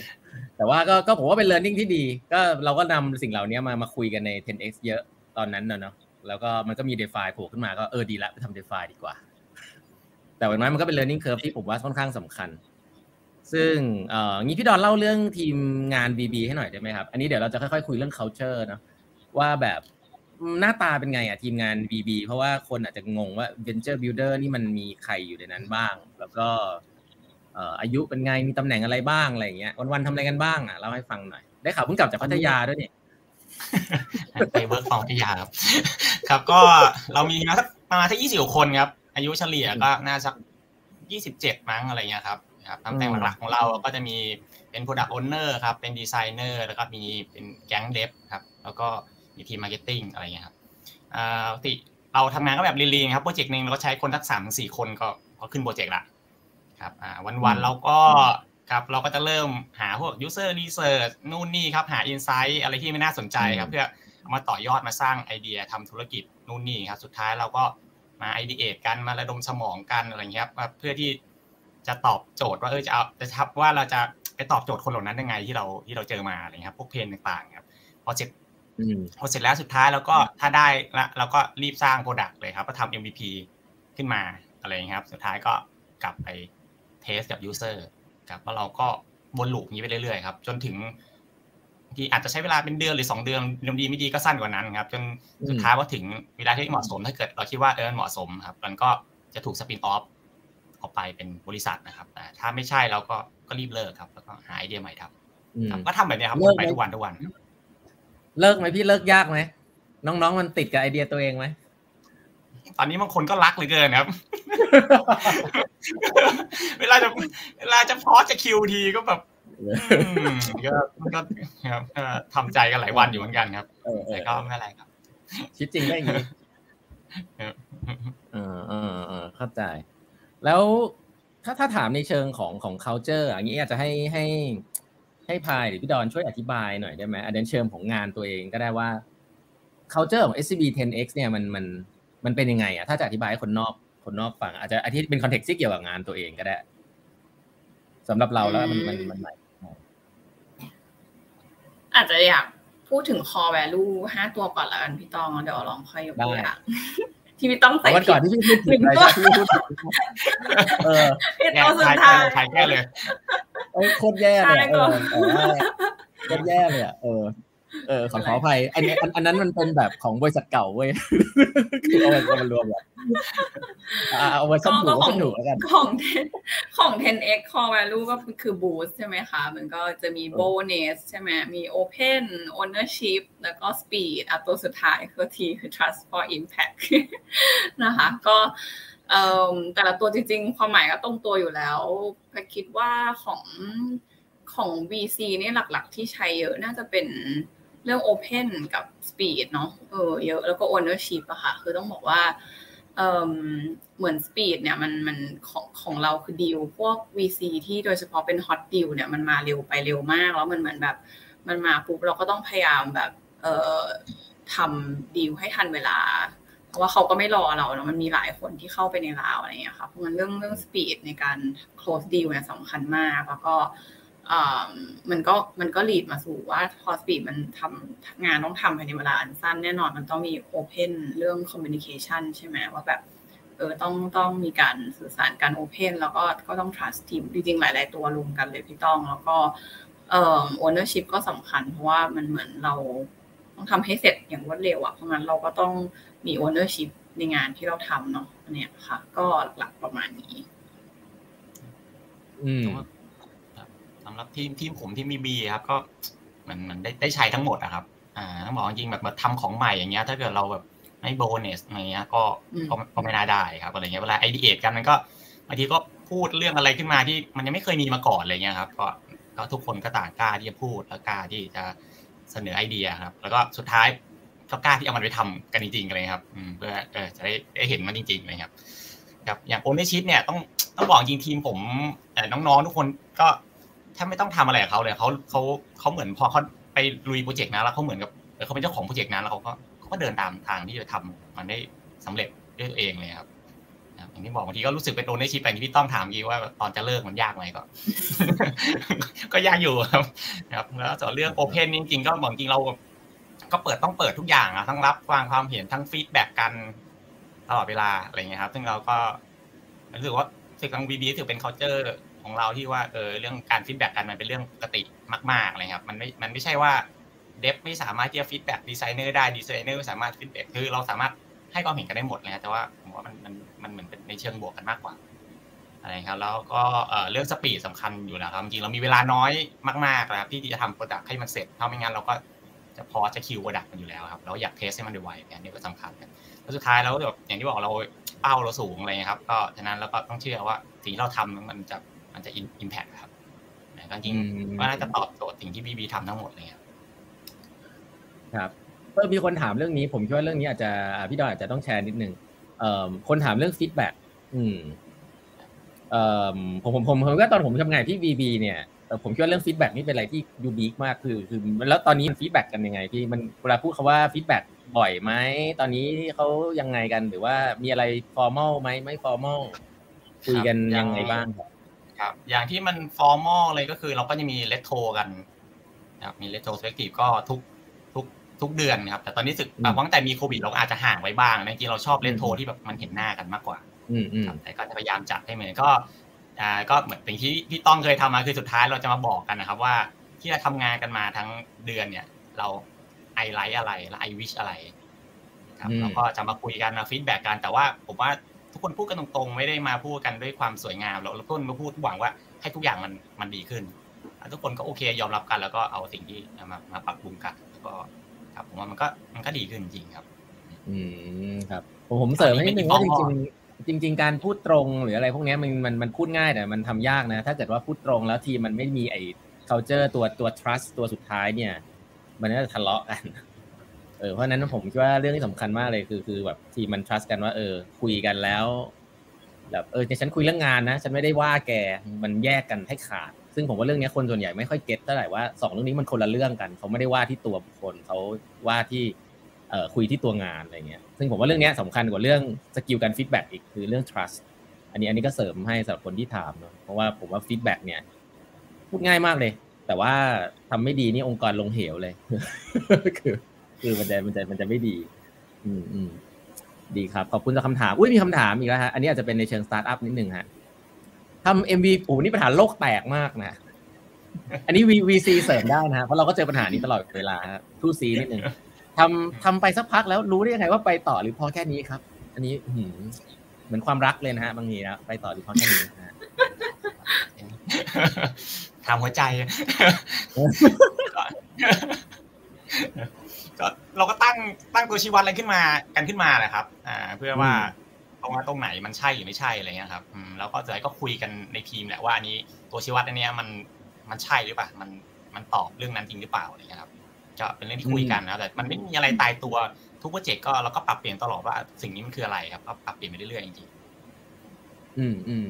แต่ว่าก็ก็ผมว่าเป็น learning ที่ดี ก็เราก็นำสิ่งเหล่านี้มามาคุยกันใน 10x เยอะตอนนั้นเนาะแล้วก็มันก็มี DeFi โผล่ขึ้นมาก็เออดีละไปทำ DeFi ดีกว่า แต่วันนั้นมันก็เป็น learning curve ที่ผมว่าค่อนข้างสำคัญ ซึ่งเอ่องี้พี่ดอนเล่าเรื่องทีมงาน BB ให้หน่อยได้ไหมครับ อันนี้เดี๋ยวเราจะค่อยๆคุยเรื่อง culture เนอะว่าแบบหน้าตาเป็นไงอะทีมงาน BB เพราะว่าคนอาจจะงงว่า venture builder นี่มันมีใครอยู่ในนั้นบ้าง แล้วก็ อ่ออายุเป็นไงมีตำแหน่งอะไรบ้างอะไรอย่างเงี้ยวันๆทำอะไรกันบ้างอะเล่าให้ฟังหน่อยได้ข่าวเพิ่งกลับจากพัทยาด้วยเนี่ยไป work from พัทยาครับ ครับก็เรามีมาสักประมาณสักยี่สิบคนครับออายุเฉลี่ยก็น่าจะยี่สิบเจ็ดมั้งอะไรเงี้ยครับครับตำแหน่งหลักๆของเราก็จะมีเป็น Product Owner ครับ เป็นดีไซเนอร์แล้วก็มีเป็นแก๊ง dev ครับ แล้วก็มีทีม marketing อะไรเงี้ยครับปกติเราทำงานก็แบบ lean ๆครับ โปรเจกต์หนึ่งเราก็ใช้คนสักสามถึงสี่คนก็ก็ขึ้นโปรเจกต์ละ ครับวันๆเราก็ครับเราก็จะเริ่มหาพวก user research นู่นนี่ครับหา insight อะไรที่ไม่น่าสนใจครับเพื่อมาต่อยอดมาสร้างไอเดียทำธุรกิจนู่นนี่ครับสุดท้ายเราก็มาไอเดียกันมาระดมสมองกันอะไรเงี้ยครับเพื่อที่จะตอบโจทย์ว่าเออจะเอาจะทับว่าเราจะไปตอบโจทย์คนเหล่านั้นยังไงที่เราที่เราเจอมาอะไรเงี้ยพวกเพนต่างๆครับพอเสร็จพอเสร็จแล้วสุดท้ายเราก็ถ้าได้ละเราก็รีบสร้าง product เลยครับก็ทำ MVP ขึ้นมาอะไรเงี้ยครับ สุดท้ายก็กลับไป test กับ user ครับแล้วเราก็วน loop นี้ไปเรื่อยๆครับ จนถึงที่อาจจะใช้เวลาเป็นเดือนหรือสองเดือนดีไม่ดีก็สั้นกว่านั้นครับ จนสุดท้ายว่าถึงเวลาที่เหมาะสมถ้าเกิดเราคิดว่าเออเหมาะสมครับ มันก็จะถูก spin off ออกไปเป็นบริษัทนะครับ แต่ถ้าไม่ใช่เราก็ก็รีบเลิกครับ แล้วก็หาไอเดียใหม่ทำก็ทำแบบนี้ครับไปทุกวันทุกวัน เลิกไหมพี่เลิกยากไหมน้องๆมันติดกับไอเดียตัวเองไหม ตอนนี้บางคนก็รักเลยเกินครับ เวลาจะเวลาจะพอจะคิวทีก็แบบก็ก็ครับทำใจกันหลายวันอยู่เหมือนกันครับแต่ก็ไม่อะไรครับชีวิตจริงได้อย่างนี้เออเออเออเข้าใจ แล้วถ้าถ้าถามในเชิงของของ culture อย่างนี้อาจจะให้ให้ให้พายหรือพี่ดอนช่วยอธิบายหน่อยได้ไหมอันนี้เชิงของงานตัวเองก็ได้ว่า culture ของ SCB 10X เนี่ยมันมัน มันเป็นยังไงอะถ้าจะอธิบายให้คนนอกคนนอกฟัง อาจจะอธิเป็นคอนเท็กซ์ที่เกี่ยวกับงานตัวเองก็ได้สำหรับเราแล้วมันมันมันใหม่อาจจะอยากพูดถึง core value ห้าตัวก่อนละกันพี่ตองเดี๋ยวลองค่อยยกตัวอย่างที่พี่ต้องใส่วันก่อนที่พี่พูดถึงอะไรที่พี่พูดเออพี่ต้องสุดท้ายแค่เลยโอ้โคตรแย่เลยเออโคตรแย่เลยเออ เออขอขออภัยอันนี้อันนั้นมันเป็นแบบของบริษัทเก่าเว้ยคือเอาไปมารวมแบบเอาไว้ซ่อมหูซ่อมหูแล้วกันของของ 10x core value ก็คือ boost ใช่ไหมคะ มันก็จะมี bonus ใช่ไหมมี open ownership แล้วก็ speed อะตัวสุดท้ายคือ T คือ trust for impact นะคะ ก็แต่ละตัวจริงๆ ความหมายก็ตรงตัวอยู่แล้วคิดว่าของของ VC นี่หลักๆ ที่ใช้เยอะน่าจะเป็น เรื่อง Open กับ Speed เนาะเออเยอะแล้วก็ Ownership อะค่ะ คือต้องบอกว่าเเหมือน Speed เนี่ยมันมันของของเราคือดีลพวก VC ที่โดยเฉพาะเป็น Hot Deal เนี่ยมันมาเร็วไปเร็วมาก แล้วมันเหมือนแบบมันมาปุ๊บเราก็ต้องพยายามแบบเอ่อทำดีลให้ทันเวลาเพราะว่าเขาก็ไม่รอเราเนาะมันมีหลายคนที่เข้าไปในราวอะไรอย่างเงี้ยค่ะเพราะงั้นเรื่องเรื่อง speed ในการ close deal เนี่ยสำคัญมาก แล้วก็ มันก็มันก็ lead มาสู่ว่าพอ speed มันทำงานต้องทำภายในเวลาอันสั้นแน่นอนมันต้องมี open เรื่อง communication ใช่ไหมว่าแบบเออต้องต้องมีการสื่อสารการ open แล้วก็ก็ต้อง trust team จริงๆ หลาย ๆ ตัวรวมกันเลยพี่ต้อง แล้วก็เอ่อ ownership ก็สำคัญ เพราะว่ามันเหมือนเราต้องทำให้เสร็จอย่างรวดเร็วอะเพราะงั้นเราก็ต้องมี ownership ในงานที่เราทำเนาะเนี่ยค่ะ ก็หลักประมาณนี้ อืมำหรับทีมทีมผมที่มีบีครับ ก็มันมันได้ได้ใช้ทั้งหมดอะครับ อ่าต้องบอกจริงแบบมาทำของใหม่อย่างเงี้ย ถ้าเกิดเราแบบไม่โบนัสอะไรเงี้ย ก็ก็ไม่น่าได้ครับอะไรเงี้ยเวลาไอเดียกันมันก็บางทีก็พูดเรื่องอะไรขึ้นมาที่มันยังไม่เคยมีมาก่อนอะไรเงี้ยครับก็ก็ทุกคนก็ต่างกล้าที่จะพูดแล้วกล้าที่จะเสนอไอเดียครับ แล้วก็สุดท้ายก็กล้าที่เอามันไปทำกันจริงๆเลยครับเพื่อเออจะได้ได้เห็นมันจริงๆเลยครับครับอย่าง ownership เนี่ยต้องต้องบอกจริงทีมผมน้องๆทุกคนก็ ถ้าไม่ต้องทำอะไรกับเขาเลยเขาเขาเขาเหมือนพอเขาไปลุยโปรเจกต์นะแล้วเขาเหมือนกับเขาเป็นเจ้าของโปรเจกต์นั้นแล้วเขาก็เขาก็เดินตามทางที่จะทำมันได้สำเร็จด้วยตัวเองเลยครับอย่างที่บอกบางทีก็รู้สึกเป็น ownership ไปที่พี่ต้องถามกี้ว่าตอนจะเลิกมันยากไหมก็ ก็ยากอยู่ครับครับ แล้วส่วนเรื่อง open จริงๆก็บอกจริงเรา ก็เปิดต้องเปิดทุกอย่างอะทั้งรับฟังความเห็นทั้ง feedback กันตลอดเวลาอะไรเงี้ยครับ ซึ่งเราก็รู้สึกว่าสึกทาง VB ถือเป็น culture ของเราที่ว่าเออเรื่องการ feedback กันมันเป็นเรื่องปกติมากๆเลยครับมันไม่มันไม่ใช่ว่าdev ไม่สามารถที่จะ feedback designer ได้ดีไซเนอร์ไม่สามารถ feedback คือเราสามารถให้ความเห็นกันได้หมดเลยแต่ว่าผมว่ามันมันมันเหมือนเป็นในเชิงบวกกันมากกว่าอะไรครับแล้วก็เรื่อง speed สำคัญอยู่แล้วครับจริงเรามีเวลาน้อยมากๆนะครับที่จะทำ product ให้มันเสร็จเพราะไม่งั้นเราก็จะพอจะคิว product มันอยู่แล้วครับเราอยาก test ให้มันไวๆอันนี้ก็สำคัญแล้วสุดท้ายแล้วแบบอย่างที่บอกเราเป้าเราสูงอะไรครับ ก็ฉะนั้นเราก็ต้องเชื่อว่าสิ่งที่เราทำมันจะ มันจะ impact ครับก็จริงว่าน่าจะตอบโจทย์สิ่งที่ VB ทำทั้งหมดเลยครับครับเพิ่งมีคนถามเรื่องนี้ ผมคิดว่าเรื่องนี้อาจจะพี่ดอนอาจจะต้องแชร์นิดนึงเอ่อคนถามเรื่อง feedback อืมเอ่อผมผมผมผมก็ตอนผมทำงานที่ VB เนี่ยผมคิดว่าเรื่อง feedback นี่เป็นอะไรที่ unique มากคือคือแล้วตอนนี้มัน feedback กันยังไงพี่มันเวลาพูดคำว่า feedback บ่อยไหมตอนนี้เขายังไงกันหรือว่ามีอะไร formal ไหมไม่ formalคุยกันยังไงบ้างครับ อย่างที่มัน formal เลยก็คือเราก็จะมีเลทโทกันครับมี retrospective ก็ทุกทุกทุกเดือนครับ แต่ตอนนี้รู้สึกตั้งแต่มีโควิดเราอาจจะห่างไว้บ้างจริงเราชอบเลทโทที่แบบมันเห็นหน้ากันมากกว่าแต่ก็จะพยายามจัดให้เหมือนก็อ่าก็เหมือนสิ่งที่พี่ต้องเคยทำมาคือสุดท้ายเราจะมาบอกกันนะครับ ว่าที่เราทำงานกันมาทั้งเดือนเนี่ย เรา I like อะไรและ I wish อะไรครับแล้วก็จะมาคุยกันมา feedback กันแต่ว่าผมว่า ทุกคนพูดกันตรงๆ ไม่ได้มาพูดกันด้วยความสวยงามเราทุกคนมาพูดหวังว่าให้ทุกอย่างมันมันดีขึ้นทุกคนก็โอเคยอมรับกันแล้วก็เอาสิ่งที่มามาปรับปรุงกันแล้วก็ครับผมว่ามันก็มันก็ดีขึ้นจริงครับ อืมครับผมผมเสริมให้นิดนึงว่าจริงจริงๆ การพูดตรงหรืออะไรพวกนี้มันมันมันพูดง่ายแต่มันทำยากนะ ถ้าเกิดว่าพูดตรงแล้วทีมันไม่มีไอ้ culture ตัวตัว trust ตัวสุดท้ายเนี่ย มันก็จะทะเลาะกัน เออเพราะนั้นผมคิดว่าเรื่องที่สำคัญมากเลยคือคือแบบทีมัน trust กันว่า เออ คุยกันแล้วแบบเออฉันคุยเรื่องงานนะ ฉันไม่ได้ว่าแกมันแยกกันให้ขาด ซึ่งผมว่าเรื่องนี้คนส่วนใหญ่ไม่ค่อย get เท่าไหร่ว่าสองเรื่องนี้มันคนละเรื่องกันเขาไม่ได้ว่าที่ตัวบุคคลเขาว่าที่เอ่อคุยที่ตัวงานอะไรเงี้ยซึ่งผมว่าเรื่องนี้สำคัญกว่าเรื่อง skill การ feedback อีกคือเรื่อง trust อันนี้อันนี้ก็เสริมให้สำหรับคนที่ถามเนาะเพราะว่าผมว่า feedback เนี่ยพูดง่ายมากเลย แต่ว่าทำไม่ดีนี่องค์กรลงเหวเลยคือ คือมันจะมันจะมันจะไม่ดี อืมอืมดีครับ ขอบคุณสำหรับคำถาม อุ้ยมีคำถามอีกแล้วฮะ อันนี้อาจจะเป็นในเชิงสตาร์ทอัพนิดนึงฮะทำ MVP โอ้นี่ปัญหาโลกแตกมากนะ อันนี้ VC เสริมได้นะฮะเพราะเราก็เจอปัญหานี้ตลอดเวลาฮะทูซีนิดนึงทำทำไปสักพักแล้วรู้ได้ยังไงว่าไปต่อหรือพอแค่นี้ครับ อันนี้เหมือนความรักเลยนะฮะบางทีนะไปต่อหรือพอแค่นี้นะทำหัวใจ ก็เราก็ตั้งตั้งตัวชี้วัดอะไรขึ้นมากันขึ้นมาแหละครับ อ่า เพื่อว่าตรงว่าตรงไหนมันใช่หรือไม่ใช่อะไรเงี้ยครับอืมแล้วก็จะก็คุยกันในทีมแหละว่าอันนี้ตัวชี้วัดอันนี้มันมันใช่หรือเปล่ามันมันตอบเรื่องนั้นจริงหรือเปล่าอะไรเงี้ยครับจะเป็นเรื่องที่คุยกันนะแต่มันไม่มีอะไรตายตัวทุกโปรเจกต์ก็เราก็ปรับเปลี่ยนตลอดว่าสิ่งนี้มันคืออะไรครับก็ปรับเปลี่ยนไปเรื่อยๆจริงๆอืมอืม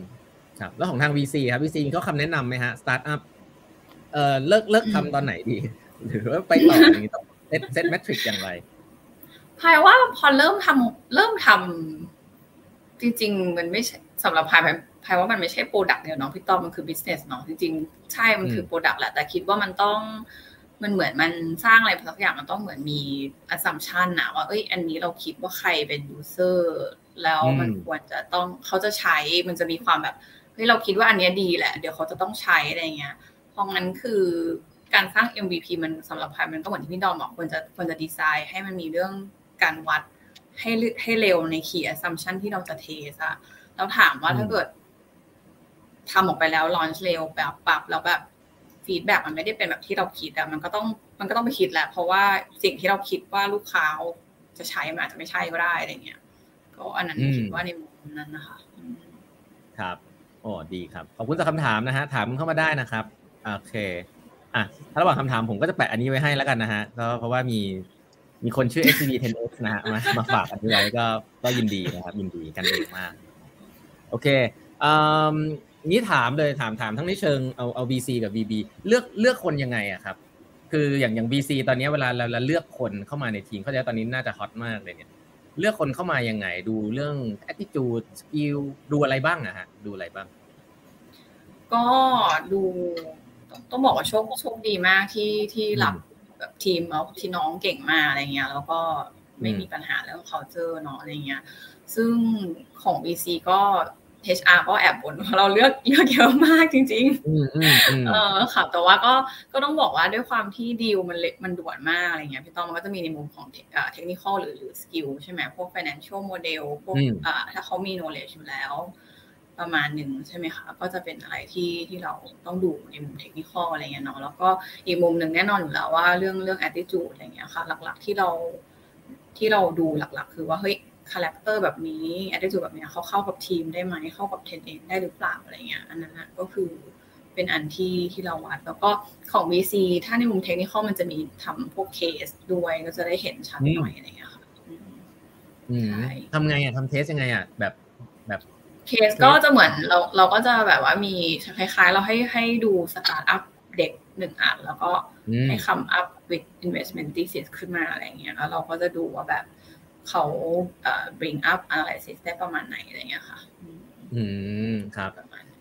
ครับแล้วของทาง VC ครับ VC เขาคำแนะนำไหมฮะสตาร์ทอัพเอ่อเลิกเลิกทำตอนไหนดี หรือว่าไปต่ออย่างนี้ต่อ set set metric อย่างไรพายว่าพอเริ่มทำเริ่มทำจริง ๆ มันไม่ใช่สำหรับพายพายว่ามันไม่ใช่ product เนี่ยเนาะพี่ต้อมมันคือ business เนาะจริงๆ ใช่มันคือ product แหละ แต่คิดว่ามันต้องมันเหมือนมันสร้างอะไรสักอย่างมันต้องเหมือนมีอ s สัมชันนะว่าเอ้ย อันนี้เราคิดว่าใครเป็น user แล้วมันควรจะต้องเขาจะใช้มันจะมีความแบบเฮ้ยเราคิดว่าอันนี้ดีแหละ เดี๋ยวเขาจะต้องใช้อะไรเงี้ยเพราะงั้นคือ การสร้าง MVP มันสำหรับพายมันก็เหมือนที่พี่ดอมบอกควรจะควรจะดีไซน์ให้มันมีเรื่องการวัดให้ให้เร็วใน key assumption ที่เราจะ test อะเราถามว่าถ้าเกิดทำออกไปแล้ว launch เร็วแบบปรับแล้วแบบฟีดแบ็มันไม่ได้เป็นแบบที่เราคิดอะมันก็ต้องมันก็ต้องไปคิดแหละ เพราะว่าสิ่งที่เราคิดว่าลูกค้าจะใช้มันอาจจะไม่ใช่ก็ได้อะไรเงี้ย ก็อันนั้นคิดว่าในมุมนั้นนะคะ ครับโอ้ดีครับ ขอบคุณสำหรับคำถามนะฮะ ถามเข้ามาได้นะครับ โอเค อะถ้าระหว่างคำถามผมก็จะแปะอันนี้ไว้ให้แล้วกันนะฮะก็เพราะว่ามีมีคนชื่อ SCD 10X นะฮะมามาฝากกันด้วยก็ก็ยินดีนะครับ ยินดีกันเองมาก โอเคอนี้ถามเลยถามถามทั้งในเชิงเอาเอา VC กับ VB เลือกเลือกคนยังไงอะครับ คืออย่างอย่าง VC ตอนนี้เวลาเราเราเลือกคนเข้ามาในทีมเขาจะตอนนี้น่าจะฮอตมากเลยเนี่ย เลือกคนเข้ามายังไง ดูเรื่อง attitude skill ดูอะไรบ้างอะฮะ ดูอะไรบ้าง ก็ดู ต้องบอกว่าโชคโชคดีมากที่ที่รับแบบทีมแล้วที่น้องเก่งมากอะไรเงี้ย แล้วก็ไม่มีปัญหาเรื่อง culture เนาะอะไรเงี้ย ซึ่งของ VC ก็ HR ก็แอบบ่นว่าเราเลือกเลือกเยอะมากจริงๆเออค่ะ แต่ว่าก็ก็ต้องบอกว่าด้วยความที่ดีลมันเล็กมันด่วนมากอะไรเงี้ยพี่ต้อมมันก็จะมีในมุมของเทคนิคหรือหรือสกิลใช่ไหมพวก financial model พวกถ้าเขามี knowledge อยู่แล้ว ประมาณหนึ่งใช่ไหมคะก็จะเป็นอะไรที่ที่เราต้องดูในมุมเทคนิคอะไรเงี้ยเนาะแล้วก็อีกมุมหนึ่งแน่นอนอยู่แล้วว่าเรื่องเรื่อง attitude อะไรเงี้ยค่ะ หลักๆที่เราที่เราดูหลักๆ คือว่าเฮ้ย character แบบนี้แอดดิจูแบบนี้เขาเข้ากับทีมได้ไหมเข้ากับ10X เองได้หรือเปล่าอะไรเงี้ยอันนั้นก็คือเป็นอันที่ที่เราวัด แล้วก็ของ VC ถ้าในมุมเทคนิคมันจะมีทำพวกเคสด้วยก็จะได้เห็นชัดหน่อยอะไรเงี้ยค่ะทำไงอะทำ test ยังไงอะแบบแบบ เคสก็จะเหมือนเราเราก็จะแบบว่ามีคล้ายๆ เราให้ให้ดูสตาร์ทอัพ deck หนึ่งอันแล้วก็ให้ come up with investment thesis ขึ้นมาอะไรเงี้ยแล้วเราก็จะดูว่าแบบเขาเอ่อ bring up analysis ได้ประมาณไหนอะไรเงี้ยค่ะ อืมครับ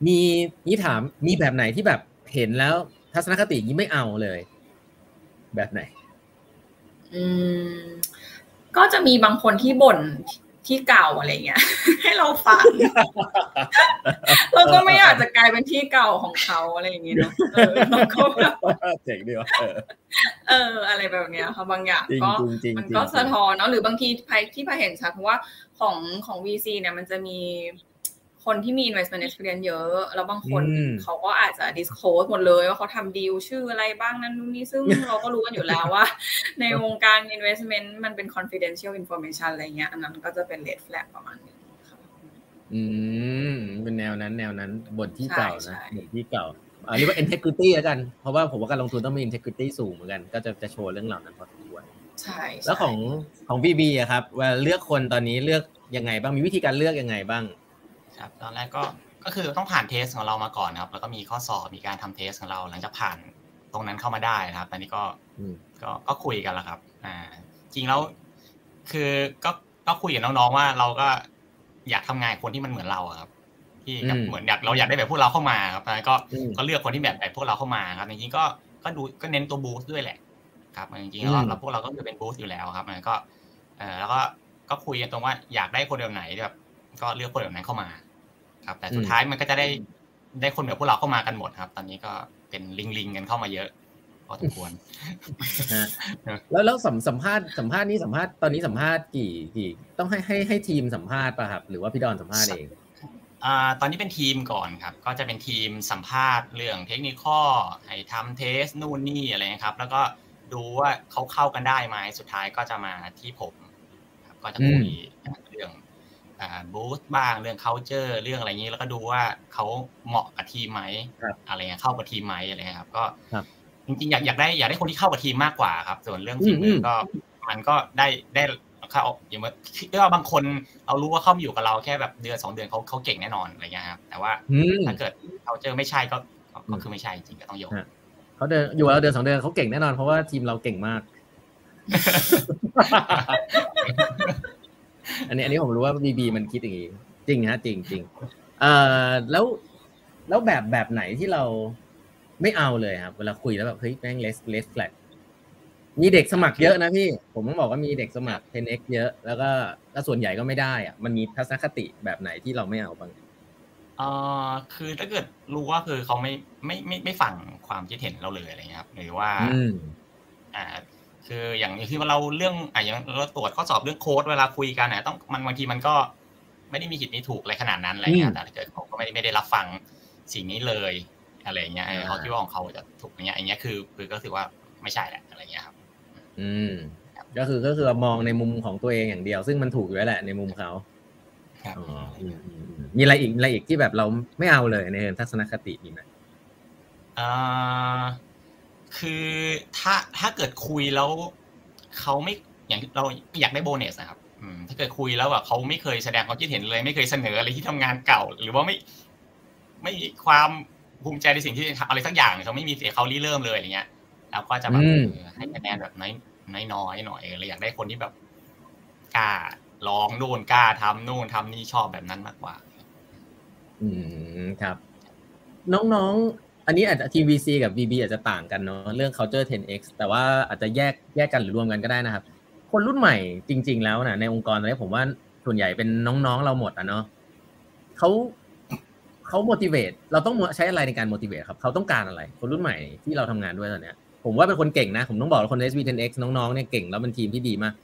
มีนี่ถามมีแบบไหนที่แบบเห็นแล้วทัศนคตินี้ไม่เอาเลย แบบไหน อืมก็จะมีบางคนที่บ่น ที่เก่าอะไรเงี้ย ให้เราฟังเราก็ไม่อยากจะกลายเป็นที่เก่าของเขาอะไรอย่างเงี้ยเนาะเออเราก็เจ๋งดีว่ะเออ อะไรแบบเนี้ยค่ะบางอย่างก็มันก็สะท้อนเนาะหรือบางทีไปที่ไปเห็นชัดเพราะว่าของของ VC เนี่ยมันจะมี คนที่มี investment experience เยอะ แล้วบางคนเขาก็อาจจะ disclose หมดเลยว่าเขาทำดีลชื่ออะไรบ้างนั่นนู่นนี่ซึ่งเราก็รู้กันอยู่แล้วว่า ในวงการ investment มันเป็น confidential information อะไรเงี้ย อันนั้นก็จะเป็น red flag ประมาณนี้อืมเป็นแนวนั้นแนวนั้นบทที่เก่านะบทที่เก่าอ่าเรียกว่า integrity แล้วกัน เพราะว่าผมว่าการลงทุนต้องมี integrity สูงเหมือนกัน ก็จะจะโชว์เรื่องเหล่านั้นพอสมควรใช่แล้วของของบีบีอะครับว่าเลือกคนตอนนี้เลือกยังไงบ้างมีวิธีการเลือกยังไงบ้าง ครับตอนแรกก็ก็คือต้องผ่านเทสของเรามาก่อนครับ แล้วก็มีข้อสอบมีการทำเทสของเราหลังจากผ่านตรงนั้นเข้ามาได้นะครับตอนนี้ก็ก็ก็คุยกันแล้วครับ อ่า จริงแล้วคือก็ก็คุยกับน้องๆว่าเราก็อยากทำงานคนที่มันเหมือนเราครับ ที่เหมือนอยากเราอยากได้แบบพวกเราเข้ามาครับก็ก็เลือกคนที่แบบแบบพวกเราเข้ามาครับจริงๆก็ก็ดูก็เน้นตัวบูสด้วยแหละ ครับจริงๆแล้วเราพวกเราก็คือเป็นบูสอยู่แล้วครับมันก็เออแล้วก็ก็คุยกันตรงว่าอยากได้คนแบบไหนแบบ ก็เลือกคนแบบนั้นเข้ามา ครับ แต่สุดท้ายมันก็จะได้ได้คนแบบพวกเราเข้ามากันหมดครับ ตอนนี้ก็เป็นลิงลิงกันเข้ามาเยอะพอสมควรแล้วแล้วสัมสัมภาษณ์สัมภาษณ์นี้สัมภาษณ์ตอนนี้สัมภาษณ์กี่กี่ต้องให้ให้ให้ทีมสัมภาษณ์ป่ะครับ หรือว่าพี่ดอนสัมภาษณ์เองอ่าตอนนี้เป็นทีมก่อนครับ ก็จะเป็นทีมสัมภาษณ์เรื่องเทคนิคข้อให้ทำเทสนู่นนี่อะไรครับ แล้วก็ดูว่าเขาเข้ากันได้ไหมสุดท้ายก็จะมาที่ผม ครับ ก็จะคุยเรื่อง บูสต์บ้างเรื่อง culture เรื่องอะไรนี้แล้วก็ดูว่าเขาเหมาะกับทีมไหมอะไรเงี้ยเข้ากับทีมไหมอะไรเงี้ยครับก็จริงๆอยากอยากได้อยากได้คนที่เข้ากับทีมมากกว่าครับ ส่วนเรื่องฝีมือก็มันก็ได้ได้เข้าอย่างว่าเรียกว่าบางคนเรารู้ว่าเขามาอยู่กับเราแค่แบบเดือนสองเดือนเขาเขาเก่งแน่นอนอะไรเงี้ยครับแต่ว่าถ้าเกิดเขาเจอไม่ใช่ก็ก็คือไม่ใช่จริงก็ต้องยกเขาเดินอยู่แล้วเดือนสองเดือนเขาเก่งแน่นอนเพราะว่าทีมเราเก่งมาก อันนี้อันนี้ผมรู้ว่าบีบีมันคิดอย่างนี้จริงฮะจริงจริงเอ่อแล้วแล้วแบบแบบไหนที่เราไม่เอาเลยครับเวลาคุยแล้วแบบเฮ้ยแม่งเลสเลสแฟลกมีเด็กสมัครเยอะนะพี่ ผมต้องบอกว่ามีเด็กสมัคร 10x เยอะ แล้วก็ถ้าส่วนใหญ่ก็ไม่ได้อะมันมีทัศนคติแบบไหนที่เราไม่เอาบ้างเอ่อคือถ้าเกิดรู้ว่าคือเขาไม่ไม่ไม่ไม่ฟังความคิดเห็นเราเลยอะไรเงี้ยครับหรือว่าอ่า คืออย่างที่ว่าเราเรื่องอะอย่างเราตรวจข้อสอบเรื่องโค้ดเวลาคุยกันเนี่ยต้องมันบางทีมันก็ไม่ได้มีผิดมีถูกอะไรขนาดนั้นอะไรเงี้ยแต่ถ้าเกิดเขาก็ไม่ได้ไม่ได้รับฟังสิ่งนี้เลยอะไรเงี้ยเขาคิดว่าของเขาจะถูกอย่างเงี้ยอย่างเงี้ยคือคือก็ถือว่าไม่ใช่แหละอะไรเงี้ยครับ อืมก็คือก็คือมองในมุมของตัวเองอย่างเดียว ซึ่งมันถูกอยู่แล้วแหละในมุมเขาครับมีอะไรอีกอะไรอีกที่แบบเราไม่เอาเลยในทัศนคติมีไหมอ่า คือถ้าถ้าเกิดคุยแล้วเขาไม่อย่างเราอยากได้โบนัสนะครับถ้าเกิดคุยแล้วแบบเขาไม่เคยแสดงความคิดเห็นเลย ไม่เคยเสนออะไรที่ทำงานเก่า หรือว่าไม่ ไม่มีความภูมิใจในสิ่งที่อะไรสักอย่างเขาไม่มีเสียเขาริเริ่มเลยอย่างเงี้ยเราก็จะแบบให้คะแนนแบบน้อยน้อยหน่อยเลยอยากได้คนที่แบบกล้าลองนู่นกล้าทำนู่นทำนี่ชอบแบบนั้นมากกว่า อืมครับ น้อง อันนี้อาจจะทีม VC กับ VB อาจจะต่างกันเนาะเรื่อง culture 10x แต่ว่าอาจจะแยกแยกกันหรือรวมกันก็ได้นะครับ คนรุ่นใหม่จริง ๆ แล้วนะในองค์กรตอนนี้ผมว่าส่วนใหญ่เป็นน้องๆเราหมดอะเนาะเขาเขา motivate เราต้องใช้อะไรในการ motivate ครับเขาต้องการอะไร คนรุ่นใหม่ที่เราทำงานด้วยตอนเนี้ยผมว่าเป็นคนเก่งนะ ผมต้องบอกว่าคน SV10x น้องๆเนี่ยเก่งแล้วเป็นทีมที่ดีมาก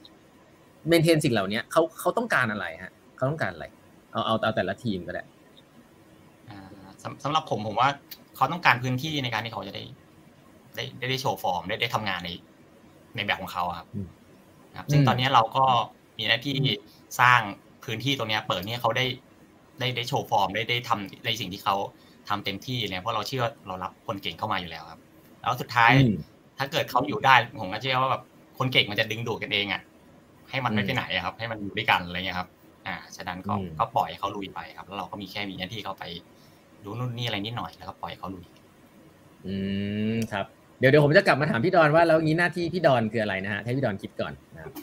เมนเทนสิ่งเหล่านี้เขาเขาต้องการอะไรฮะเขาต้องการอะไร เอาเอาเอาแต่ละทีมก็ได้สำหรับผมผมว่า เขาต้องการพื้นที่ในการที่เขาจะได้ ได้ได้โชว์ฟอร์มได้ได้ทำงานในในแบบของเขาครับครับซึ่งตอนนี้เราก็มีหน้าที่สร้างพื้นที่ตรงนี้เปิดเนี่ยเขาได้ได้ได้โชว์ฟอร์มได้ได้ทำในสิ่งที่เขาทำเต็มที่เนี่ยเพราะเราเชื่อเรารับคนเก่งเข้ามาอยู่แล้วครับ แล้วสุดท้ายถ้าเกิดเขาอยู่ได้ผมก็เชื่อว่าแบบคนเก่งมันจะดึงดูดกันเองอะให้มันไม่ไปไหนครับ ให้มันอยู่ด้วยกันอะไรเงี้ยครับ อ่าฉะนั้นก็ก็ปล่อยเขาลุยไปครับ แล้วเราก็มีแค่มีหน้าที่เขาไป ดูนู่นนี่อะไรนิดหน่อยแล้วก็ปล่อยเขาลุยอืมครับ เดี๋ยวเดี๋ยวผมจะกลับมาถามพี่ดอนว่าแล้วงี้หน้าที่พี่ดอนคืออะไรนะฮะให้พี่ดอนคิดก่อนนะครับ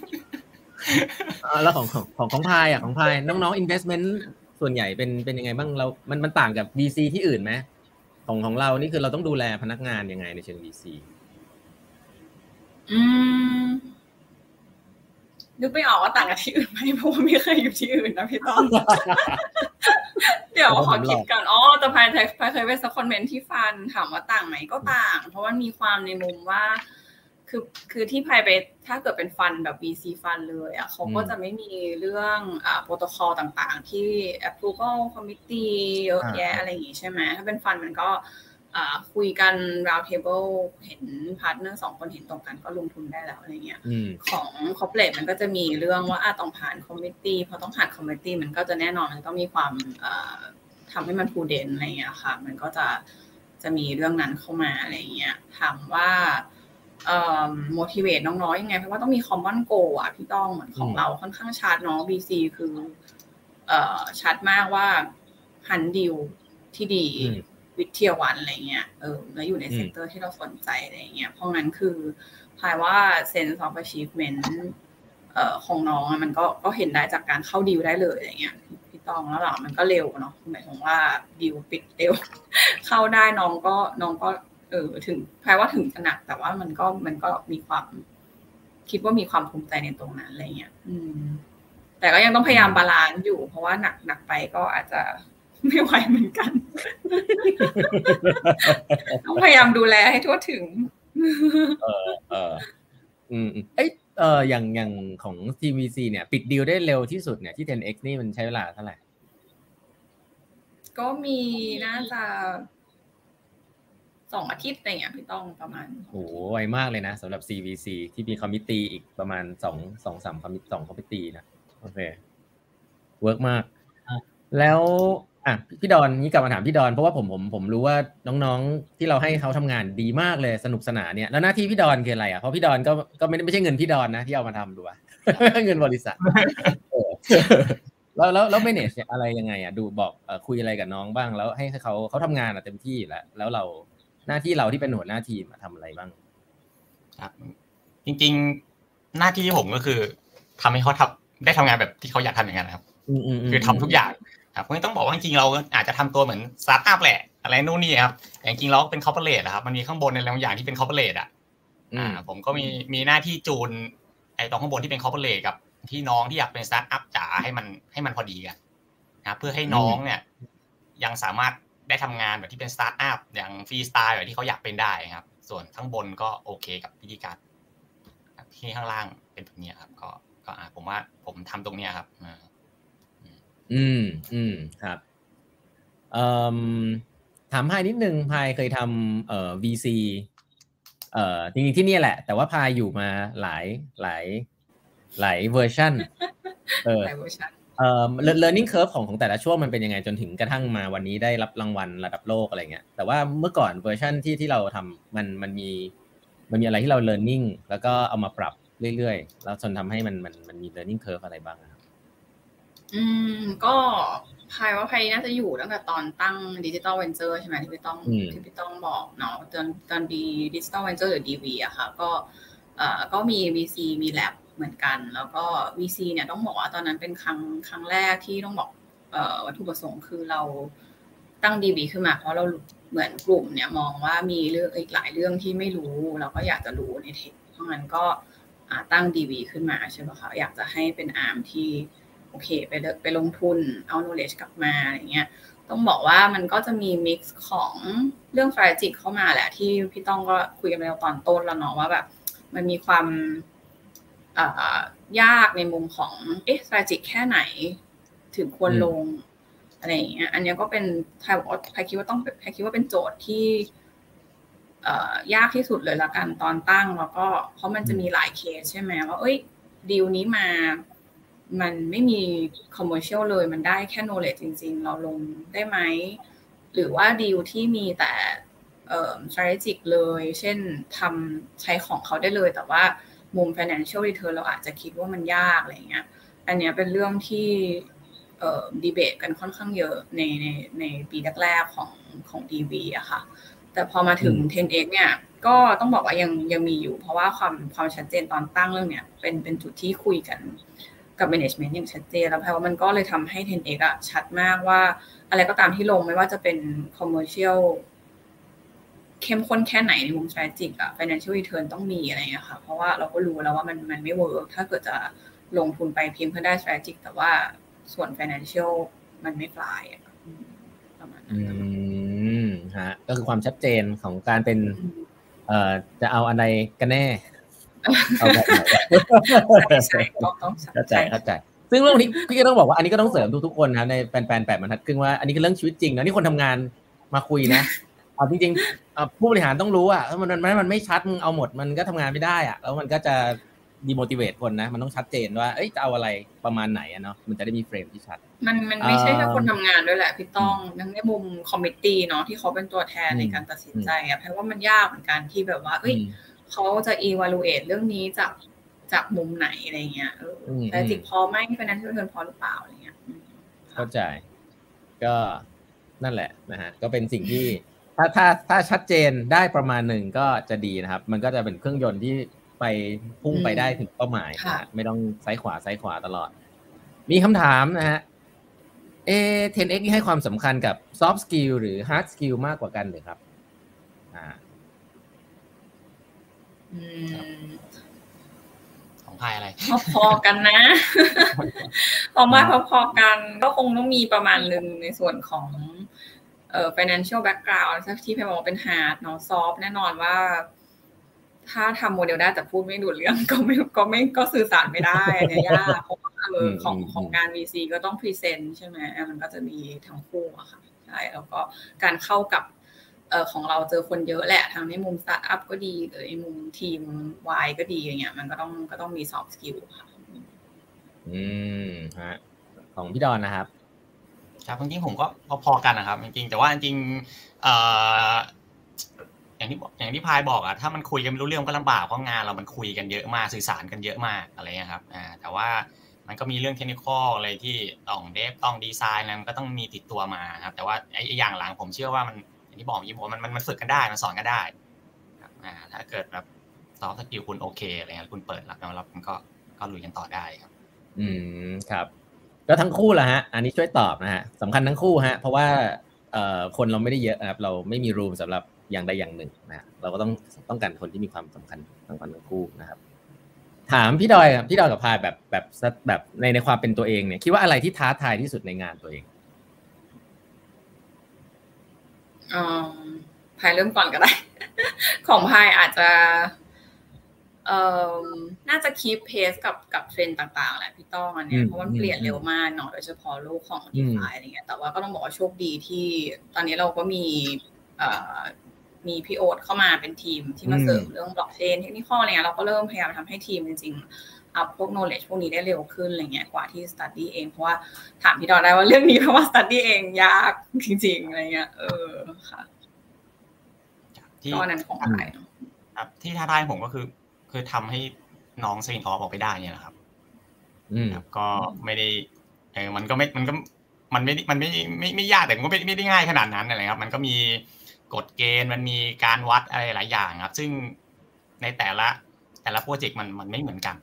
แล้วของของของของพายอะของพายน้องๆ investment ส่วนใหญ่เป็นเป็นยังไงบ้างเรา มันมันต่างกับ VC ที่อื่นไหมของของเรานี่คือเราต้องดูแลพนักงานยังไงในเชิง VC อืม นึกไม่ออกว่าต่างกับที่อื่นไหมเพราะว่าไม่เคยอยู่ที่อื่นนะพี่ต้อมเดี๋ยวขอคิดก่อนอ๋อแต่พายพายเคยไปสักคอมเมนต์ที่ฟันถามว่าต่างไหมก็ต่าง เพราะว่ามีความในมุมว่า คือคือที่พายไปถ้าเกิดเป็นฟันแบบ VC ฟันเลยอะเขาก็จะไม่มีเรื่องอ่าโปรโตคอลต่างๆ ที่ approval committee เยอะแยะอะไรอย่างงี้ใช่ไหมถ้าเป็นฟันมันก็ คุยกัน round table เห็นพาร์ทเนอร์สองคนเห็นตรงกันก็ลงทุนได้แล้วอะไรเงี้ยของ corporate มันก็จะมีเรื่องว่าอาต้องผ่าน committee พอต้องผ่าน committee มันก็จะแน่นอนมันต้องมีความทำให้มัน prudent อะไรเงี้ยค่ะ มันก็จะจะมีเรื่องนั้นเข้ามาอะไรเงี้ยถามว่าเอ่อ motivate น้องๆยังไง เพราะว่าต้องมี common goal อะพี่ต้องเหมือนของเราค่อนข้างชัดเนาะ VC คือ เอ่อชัดมากว่าหาดีลที่ดี with tier one อะไรเงี้ย เออ แล้วอยู่ใน sector ที่เราสนใจอะไรเงี้ย เพราะงั้นคือพายว่า sense of achievement เอ่อของน้องมันก็ก็เห็นได้จากการเข้าดีลได้เลยอะไรเงี้ยพี่ต้องแล้วหลังมันก็เร็วเนาะหมายถึงว่าดีลปิดเร็ว เข้าได้น้องก็น้องก็ เออถึงพายว่าถึงจะหนัก แต่ว่ามันก็มันก็มีความ คิดว่ามีความภูมิใจในตรงนั้นอะไรเงี้ย อืม แต่ก็ยังต้องพยายาม balance อยู่ เพราะว่าหนักหนักไปก็อาจจะไม่ไหวเหมือนกัน ต้องพยายามดูแลให้ทั่วถึง เออเอออืมเอ้เอออย่างอย่างของ VC เนี่ย ปิดดีลได้เร็วที่สุดเนี่ยที่ 10x นี่มันใช้เวลาเท่าไหร่ ก็มีน่าจะสองอาทิตย์อะไรเงี้ยพี่ต้องประมาณโอ้ไวมากเลยนะสำหรับ CVC ที่มี committee อีกประมาณสองสองสาม commit สอง committee นะ โอเค work มาก แล้ว อะพี่ดอนนี่กลับมาถามพี่ดอนเพราะว่าผมผมผมรู้ว่าน้องๆที่เราให้เขาทำงานดีมากเลยสนุกสนานเนี่ยแล้วหน้าที่พี่ดอนคืออะไรอะเพราะพี่ดอนก็ก็ไม่ไม่ใช่เงินพี่ดอนนะที่เอามาทำดูอะเงินบริษัทแล้วแล้วแล้ว manage อะไรยังไงอะดูบอกคุยอะไรกับน้องบ้าง แล้วให้เขาเขาทำงานอะเต็มที่แล้วแล้วเราหน้าที่เราที่เป็นหัวหน้าทีมทำอะไรบ้างครับจริง ๆหน้าที่ผมก็คือทำให้เขาทำได้ทำงานแบบที่เขาอยากทำอย่างนั้นครับคือทำทุกอย่าง ครับก็ต้องบอกว่าจริงๆเราอาจจะทำตัวเหมือนสตาร์ทอัพแหละ อะไรนู่นนี่ครับแต่จริงๆเราเป็น corporate ครับมันมีข้างบนในบางอย่างที่เป็น corporate อะอ่าผมก็มีมีหน้าที่จูนไอ้ตรงข้างบนที่เป็น corporate กับพี่น้องที่อยากเป็นสตาร์ทอัพจ๋าให้มันให้มันพอดีกันนะเพื่อให้น้องเนี่ย ยังสามารถได้ทำงานแบบที่เป็นสตาร์ทอัพอย่างฟรีสไตล์แบบที่เขาอยากเป็นได้ครับ ส่วนข้างบนก็โอเคกับพิธีการที่ข้างล่างเป็นแบบนี้ครับ ก็ก็ผมว่าผมทำตรงเนี้ยครับ อืมอืมครับเอ่อถามพายนิดนึงพายเคยทำเอ่อ VC เอ่อจริงๆที่นี่แหละ แต่ว่าพายอยู่มาหลายหลายหลายเวอร์ชันเออเอ่อ learning curve ของของแต่ละช่วงมันเป็นยังไงจนถึงกระทั่งมาวันนี้ได้รับรางวัลระดับโลกอะไรเงี้ยแต่ว่าเมื่อก่อนเวอร์ชันที่ที่เราทำมันมันมีมันมีอะไรที่เรา learning แล้วก็เอามาปรับเรื่อยๆ แล้วจนทำให้มันมันมันมี learning curve อะไรบ้าง อืม ก็พายว่าพายน่าจะอยู่ตั้งแต่ตอนตั้ง Digital Ventures ใช่ไหมที่พี่ต้องที่พี่ต้องบอกเนาะตอนตอนดี Digital Ventures หรือ DV อะค่ะ ก็เอ่อก็มี VC มี Lab เหมือนกัน แล้วก็ VC เนี่ยต้องบอกว่าตอนนั้นเป็นครั้งครั้งแรกที่ต้องบอกเอ่อวัตถุประสงค์คือเราตั้ง DV ขึ้นมาเพราะเราเหมือนกลุ่มเนี่ยมองว่ามีเรื่องอีกหลายเรื่องที่ไม่รู้ เราก็อยากจะรู้ในเทคเพราะงั้นก็ตั้ง DV ขึ้นมาใช่ไหมคะอยากจะให้เป็นอาร์มที่ โอเค ไปไปลงทุนเอา knowledge กลับมาอะไรเงี้ย ต้องบอกว่ามันก็จะมี mix ของเรื่อง s t r a t e g เข้ามาแหละ ที่พี่ต้องก็คุยกันไปตอนต้นแล้วเนาะว่าแบบ มันมีความยากในมุมของเอ๊ะ s t r a t e g แค่ไหน ถึงควรลงอะไรอย่างเงี้ย อันนี้ก็เป็นไทยไทยคิดว่าต้องไทยคิดว่าเป็นโจทย์ที่ยากที่สุดเลยละกันตอนตั้งแล้วก็เพราะมันจะมีหลายเคสใช่ไหมว่าเอ้ยดีลนี้มา มันไม่มีคอมเมอร์เชียลเลย มันได้แค่ knowledge จริง ๆ เราลงได้ไหม หรือว่าดีลที่มีแต่เอ่อ strategic เลย เช่นทำใช้ของเขาได้เลย แต่ว่ามุม financial return เราอาจจะคิดว่ามันยากอะไรเงี้ย อันเนี้ยเป็นเรื่องที่เอ่อดีเบตกันค่อนข้างเยอะในในในปีแรกๆของของ DV อะค่ะ แต่พอมาถึง 10x เนี่ย ก็ต้องบอกว่ายังยังมีอยู่ เพราะว่าความความชัดเจนตอนตั้งเรื่องเนี้ยเป็นเป็นจุดที่คุยกัน กับ management อย่างชัดเจนแล้วแปลว่ามันก็เลยทำให้ 10x อะชัดมากว่า อะไรก็ตามที่ลงไม่ว่าจะเป็น commercial เข้มข้นแค่ไหนในมุม strategic อะ financial return ต้องมีอะไรเงี้ยค่ะ เพราะว่าเราก็รู้แล้วว่ามันมันไม่เวิร์กถ้าเกิดจะลงทุนไปเพียงเพื่อได้ strategic แต่ว่าส่วน financial มันไม่ปลายอะประมาณนั้อืนมฮะก็คือความชัดเจนของการเป็น เอ่อจะเอาอะไรกันแน่ เอาแบบไหนใช่ต้องต้องเข้าใจเข้าใจ ซึ่งเรื่องนี้พี่ก็ต้องบอกว่าอันนี้ก็ต้องเสริมทุกๆคนนะครับในแฟนๆแปดบรรทัดครึ่งว่าอันนี้คือเรื่องชีวิตจริงนะนี่คนทำงานมาคุยนะเอาจริงๆเอ่อผู้บริหารต้องรู้อะถ้ามันมันมันไม่ชัดมึงเอาหมดมันก็ทำงานไม่ได้อะแล้วมันก็จะดีโม t ิเวตคนนะ มันต้องชัดเจนว่า เอ้ยจะเอาอะไรประมาณไหนอะเนาะมันจะได้มี frame ที่ชัด มันมันไม่ใช่แค่เอ่อคนทำงานด้วยแหละพี่ต้องทั้งในมุม committee เนาะที่เขาเป็นตัวแทนอืมในการตัดสินใจอะเพราะว่ามันยากเหมือนกันที่แบบว่า เอ้ยอืม เขาจะ evaluate เรื่องนี้จากจากมุมไหนอะไรเงี้ยเอออมแต่จิกพอไหม financial return พอหรือเปล่าอะไรเงี้ยอืมเข้าใจ ก็นั่นแหละนะฮะก็เป็นสิ่งที่ถ้าถ้าถ้าชัดเจนได้ประมาณหนึ่งก็จะดีนะครับ มันก็จะเป็นเครื่องยนต์ที่ไปพุ่งไปได้ถึงเป้าหมายนะฮะไม่ต้องซ้ายขวาซ้ายขวาตลอด มีคำถามนะฮะเอ 10x นี่ให้ความสำคัญกับ soft skill หรือ hard skill มากกว่ากันหรือครับ อ่า อืม ของพายอะไร พอๆกันนะออกมาพอๆกัน ก็คงต้องมีประมาณหนึ่งในส่วนของเอ่อ financial background ที่พี่บอกว่าเป็น hard เนาะ soft แน่นอนว่า ถ้าทำโมเดลได้แต่พูดไม่ดูเรื่องก็ไม่ก็ไม่ก็สื่อสารไม่ได้อันเนี้ยยากเพราะว่าเออของอืมของงาน VC ก็ต้องพรีเซนต์ใช่ไหมมันก็จะมีทั้งคู่อะค่ะใช่แล้วก็การเข้ากับเอ่อ ของเราเจอคนเยอะแหละทั้งในมุมสตาร์ทอัพก็ดีหรือในมุมทีม Y ก็ดีอย่างเงี้ย มันก็ต้องก็ต้องมี soft skill ค่ะ อืมฮะของพี่ดอนนะครับ ครับจริงๆผมก็พอๆกันนะครับจริงๆแต่ว่าจริงๆเอ่ออย่างที่บอกอย่างที่พายบอกอะถ้ามันคุยกันไม่รู้เรื่องก็ลำบากเพราะงานเรามันคุยกันเยอะมากสื่อสารกันเยอะมากอะไรเงี้ยครับอ่าแต่ว่ามันก็มีเรื่องเทคนิคอะไรที่ต้อง dev ต้องดีไซน์อะไรมันก็ต้องมีติดตัวมาครับแต่ว่าไอ้อย่างหลังผมเชื่อว่ามัน อย่างที่บอกเมื่อกี้ผมมันมันมันฝึกกันได้มันสอนกันได้ครับอ่าถ้าเกิดแบบ soft skill คุณโอเคอะไรเงี้ยคุณเปิดรับแล้วมันก็ก็ลุยกันต่อได้ครับ อืมครับ ก็ทั้งคู่แหละฮะ อันนี้ช่วยตอบนะฮะสำคัญทั้งคู่ฮะ เพราะว่าเอ่อคนเราไม่ได้เยอะนะครับ เราไม่มี room สำหรับอย่างใดอย่างหนึ่งนะฮะเราก็ต้องต้องการคนที่มีความสำคัญสำคัญทั้งคู่นะครับ ถามพี่ดอยครับพี่ดอยกับพายแบบแบบแบบในในความเป็นตัวเองเนี่ยคิดว่าอะไรที่ท้าทายที่สุดในงานตัวเอง อืม พายเริ่มก่อนก็ได้ ของพายอาจจะเอ่อน่าจะคีปเพสกับกับเทรนด์ต่างๆแหละพี่ต้องอันเนี้อืยมเพราะมันเปลี่ยนเร็วมากเนาะโดยเฉพาะโลกของอืดีมฟาอะไรเงี้ยแต่ว่าก็ต้องบอกว่าโชคดีที่ ตอนนี้เราก็มีเอ่อมีพี่โอ๊ตเข้ามาเป็นทีมที่มาเสริมเรื่องบล็อกเชนเทคนิคอะไรเงี้ยเราก็เริ่มพยายามทำให้ทีมจริงๆ อัพพวก knowledge พวกนี้ได้เร็วขึ้นอะไรเงี้ยกว่าที่ study เอง เพราะว่าถามพี่ดอนได้ว่าเรื่องนี้เพราะว่า study เองยากจริงๆอะไรเงี้ย เออค่ะที่ก็อันนั้นของไทยเนาะครับ ที่ท้าทายผมก็คือ คือทำให้น้องสวินออฟออกไปได้เนี่ยแหละครับ อืมครับ ก็ไม่ได้เออมันก็ไม่มันก็มันไม่ได้มันไม่ไม่ไม่ยากแต่มันก็ไม่ไม่ได้ง่ายขนาดนั้นอะไรครับ มันก็มีกฎเกณฑ์มันมีการวัดอะไรหลายอย่างครับ ซึ่งในแต่ละแต่ละ project มันมันไม่เหมือนกัน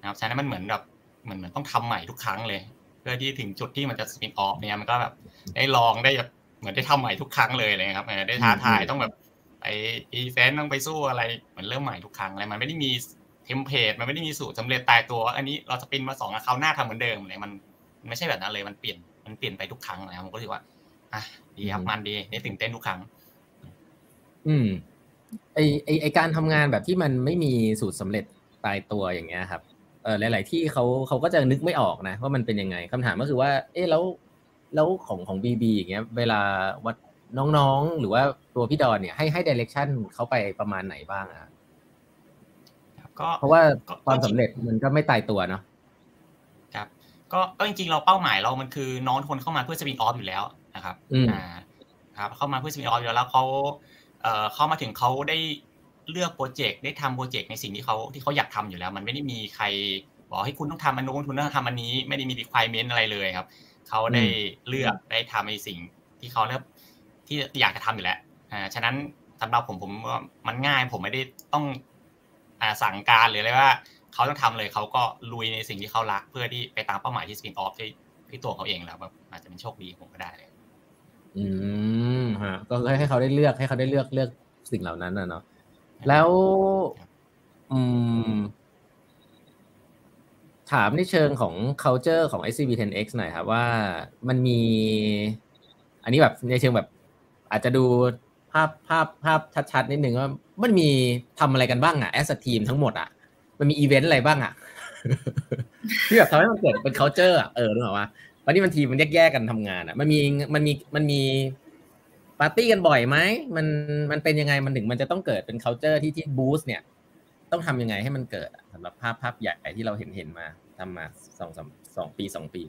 นะครับฉะนั้นมันเหมือนแบบเหมือนเหมือนต้องทำใหม่ทุกครั้งเลย เพื่อที่ถึงจุดที่มันจะ spin off เนี่ยมันก็แบบได้ลองได้แบบเหมือนได้ทำใหม่ทุกครั้งเลยเลยครับเออได้ท้าทายต้องแบบไปอีเวนต์ต้องไปสู้อะไรเหมือนเริ่มใหม่ทุกครั้งอะไรมันไม่ได้มี template มันไม่ได้มีสูตรสำเร็จตายตัวว่าอันนี้เราจะ spin มาสองอะคราวหน้าทำเหมือนเดิมเลยมันมันไม่ใช่แบบนั้นเลยมันเปลี่ยนมันเปลี่ยนไปทุกครั้งนะครับผมก็รู้สึกว่าอะดีครับมันดีได้ตื่นเต้นทุกครั้ง อืมไอไอไอการทำงานแบบที่มันไม่มีสูตรสำเร็จตายตัวอย่างเงี้ยครับ เออหลาย ๆ ที่เขาเขาก็จะนึกไม่ออกนะว่ามันเป็นยังไงคำถามก็คือว่า เอ๊ะแล้วแล้วของของบีบีอย่างเงี้ย เวลาวัดน้องๆ หรือว่าตัวพี่ดอนเนี่ยให้ให้ดิเรกชันเขาไปประมาณไหนบ้างอะครับก็เพราะว่าก็ความสำเร็จมันก็ไม่ตายตัวเนาะครับก็ก็จริงๆเราเป้าหมายเรามันคือน้องคนเข้ามาเพื่อสปินออฟอยู่แล้วนะครับอ่าครับ เข้ามาเพื่อสปินออฟอยู่แล้วเขาเอ่อเข้ามาถึงเขาได้ เลือกโปรเจกต์ได้ทำโปรเจกต์ในสิ่งที่เขาที่เขาอยากทำอยู่แล้ว มันไม่ได้มีใครบอกให้คุณต้องทำอันนู้นคุณต้องทำอันนี้ ไม่ได้มี requirement อะไรเลยครับเขาได้เลือกได้ทำในสิ่งที่เขาเลือกที่อยากจะทำอยู่แล้วอ่าฉะนั้นสำหรับผมผมมันง่ายผมไม่ได้ต้องอ่าสั่งการหรืออะไรว่าเขาต้องทำเลยเขาก็ลุยในสิ่งที่เขารัก เพื่อที่ไปตามเป้าหมายที่สปินออฟที่ที่ตัวเขาเองแล้วแบบอาจจะเป็นโชคดีผมก็ได้เลยอืมฮะก็ให้เขาได้เลือกให้เขาได้เลือกเลือกสิ่งเหล่านั้นนะเนาะ แล้ว อืม ถามในเชิงของ culture ของ SCB10X หน่อยครับว่ามันมี อันนี้แบบในเชิงแบบ อาจจะดูภาพภาพภาพชัดๆนิดนึงว่ามันมีทำอะไรกันบ้างอะ as a team ทั้งหมดอะมันมีอีเวนต์อะไรบ้างอะที่แบบทำให้มันเกิดเป็น culture อะเออรู้ไหมว่าวันนี้มันทีมมันแยกๆกันทำงานอะมันมีมันมีมันมี ปาร์ตี้กันบ่อยไหมมันมันเป็นยังไงมันถึงมันจะต้องเกิดเป็น culture ที่ที่ boost เนี่ย ต้องทำยังไงให้มันเกิดสำหรับภาพภาพใหญ่ที่เราเห็นเห็นมาทำมาสองสามสองปีสองปี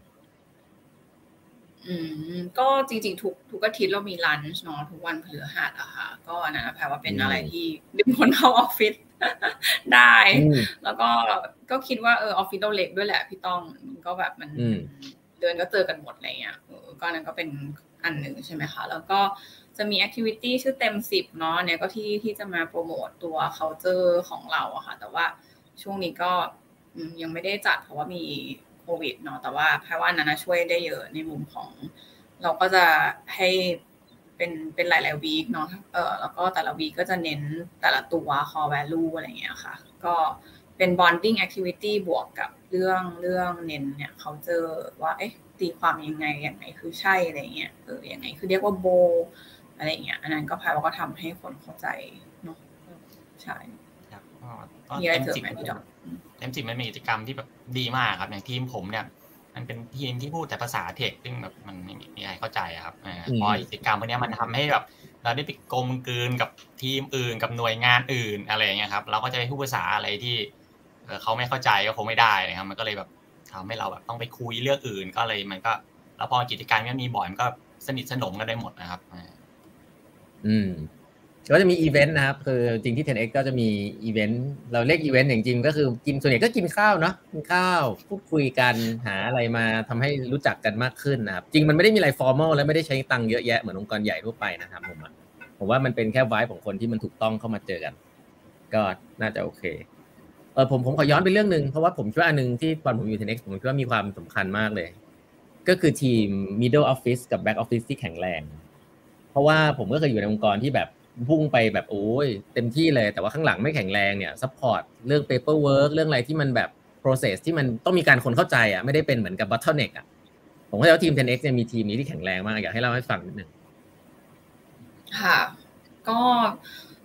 อืมก็จริงๆ ทุกทุกอาทิตย์เรามีลันช์เนาะทุกวันพฤหัสอะค่ะ ก็นั่นนะแปลว่าเป็นอะไรที่ดึงคนเข้าออฟฟิศได้ แล้วก็ก็คิดว่าเออออฟฟิศเราเล็กด้วยแหละพี่ต้องก็แบบมันเดินก็เจอกันหมดอะไรเงี้ยก็นั่นก็เป็น อันหนึ่งใช่ไหมคะ แล้วก็จะมีแอคทิวิตี้ชื่อเต็มสิบเนาะเนี่ยก็ที่ที่จะมาโปรโมตตัว culture ของเราอะค่ะ แต่ว่าช่วงนี้ก็ยังไม่ได้จัดเพราะว่ามีโควิดเนาะแต่ว่าแพรว่านั้นช่วยได้เยอะในมุมของ เราก็จะให้เป็นเป็นหลายๆวีคเนาะเออแล้วก็แต่ละวีคก็จะเน้นแต่ละตัว core value อะไรเงี้ยค่ะ ก็เป็น bonding activity บวกกับเรื่องเรื่องเน้นเนี่ยเขาเจอว่าเอ๊ะ ตีความยังไงอย่างไงคือใช่อะไรเงี้ยเอออย่างไงคือเรียกว่าโบ อะไรเงี้ยอันนั้นก็พายว่าก็ทำให้คนเข้าใจเนาะใช่ครับมีอะไรเสริมไหมพี่ดอกเต็มสิบมันมีกิจกรรมที่แบบดีมากครับอย่างทีมผมเนี่ย มันเป็นทีมที่พูดแต่ภาษาเทคซึ่งแบบมันไม่มีใครเข้าใจครับพอกิจกรรมพวกนี้มันทำให้แบบเราได้ไปกลมกลืนกับทีมอื่นกับหน่วยงานอื่นอะไรอย่างเงี้ยครับ เราก็จะไปพูดภาษาอะไรที่เขาไม่เข้าใจก็คงไม่ได้นะครับ มันก็เลยแบบ ทำให้เราแบบต้องไปคุยเรื่องอื่น ก็เลยมันก็ แล้วพอกิจกรรมันมีบ่อยมันก็สนิทสนมกันได้หมดนะครับ อืมก็จะมีอีเวนต์นะครับ คือจริงที่ 10x ก็จะมีอีเวนต์เราเรียกอีเวนต์อย่างจริงก็คือกินส่วนใหญ่ก็กินข้าวเนาะกินข้าว พูดคุยกันหาอะไรมาทำให้รู้จักกันมากขึ้นนะครับ จริงมันไม่ได้มีอะไร formal และไม่ได้ใช้ตังค์เยอะแยะเหมือนองค์กรใหญ่ทั่วไปนะครับผมผมว่ามันเป็นแค่ vibe ของคนที่มันถูกต้องเข้ามาเจอกัน ก็น่าจะโอเค เออผมผมขอย้อนไปเรื่องหนึ่งเพราะว่าผมคิดว่าอันหนึ่งที่ตอนผมอยู่ 10x ผมคิดว่ามีความสำคัญมากเลย ก็คือทีม middle office กับ back office ที่แข็งแรง เพราะว่าผมก็เคยอยู่ในองค์กรที่แบบพุ่งไปแบบโอ้ยเต็มที่เลยแต่ว่าข้างหลังไม่แข็งแรงเนี่ย support เรื่อง paperwork เรื่องอะไรที่มันแบบ process ที่มันต้องมีการคนเข้าใจอะไม่ได้เป็นเหมือนกับ bottleneck อะผมก็จะว่าทีม 10x เนี่ยมีทีมนี้ที่แข็งแรงมากอยากให้เล่าให้ฟังนิดนึงค่ะ ก็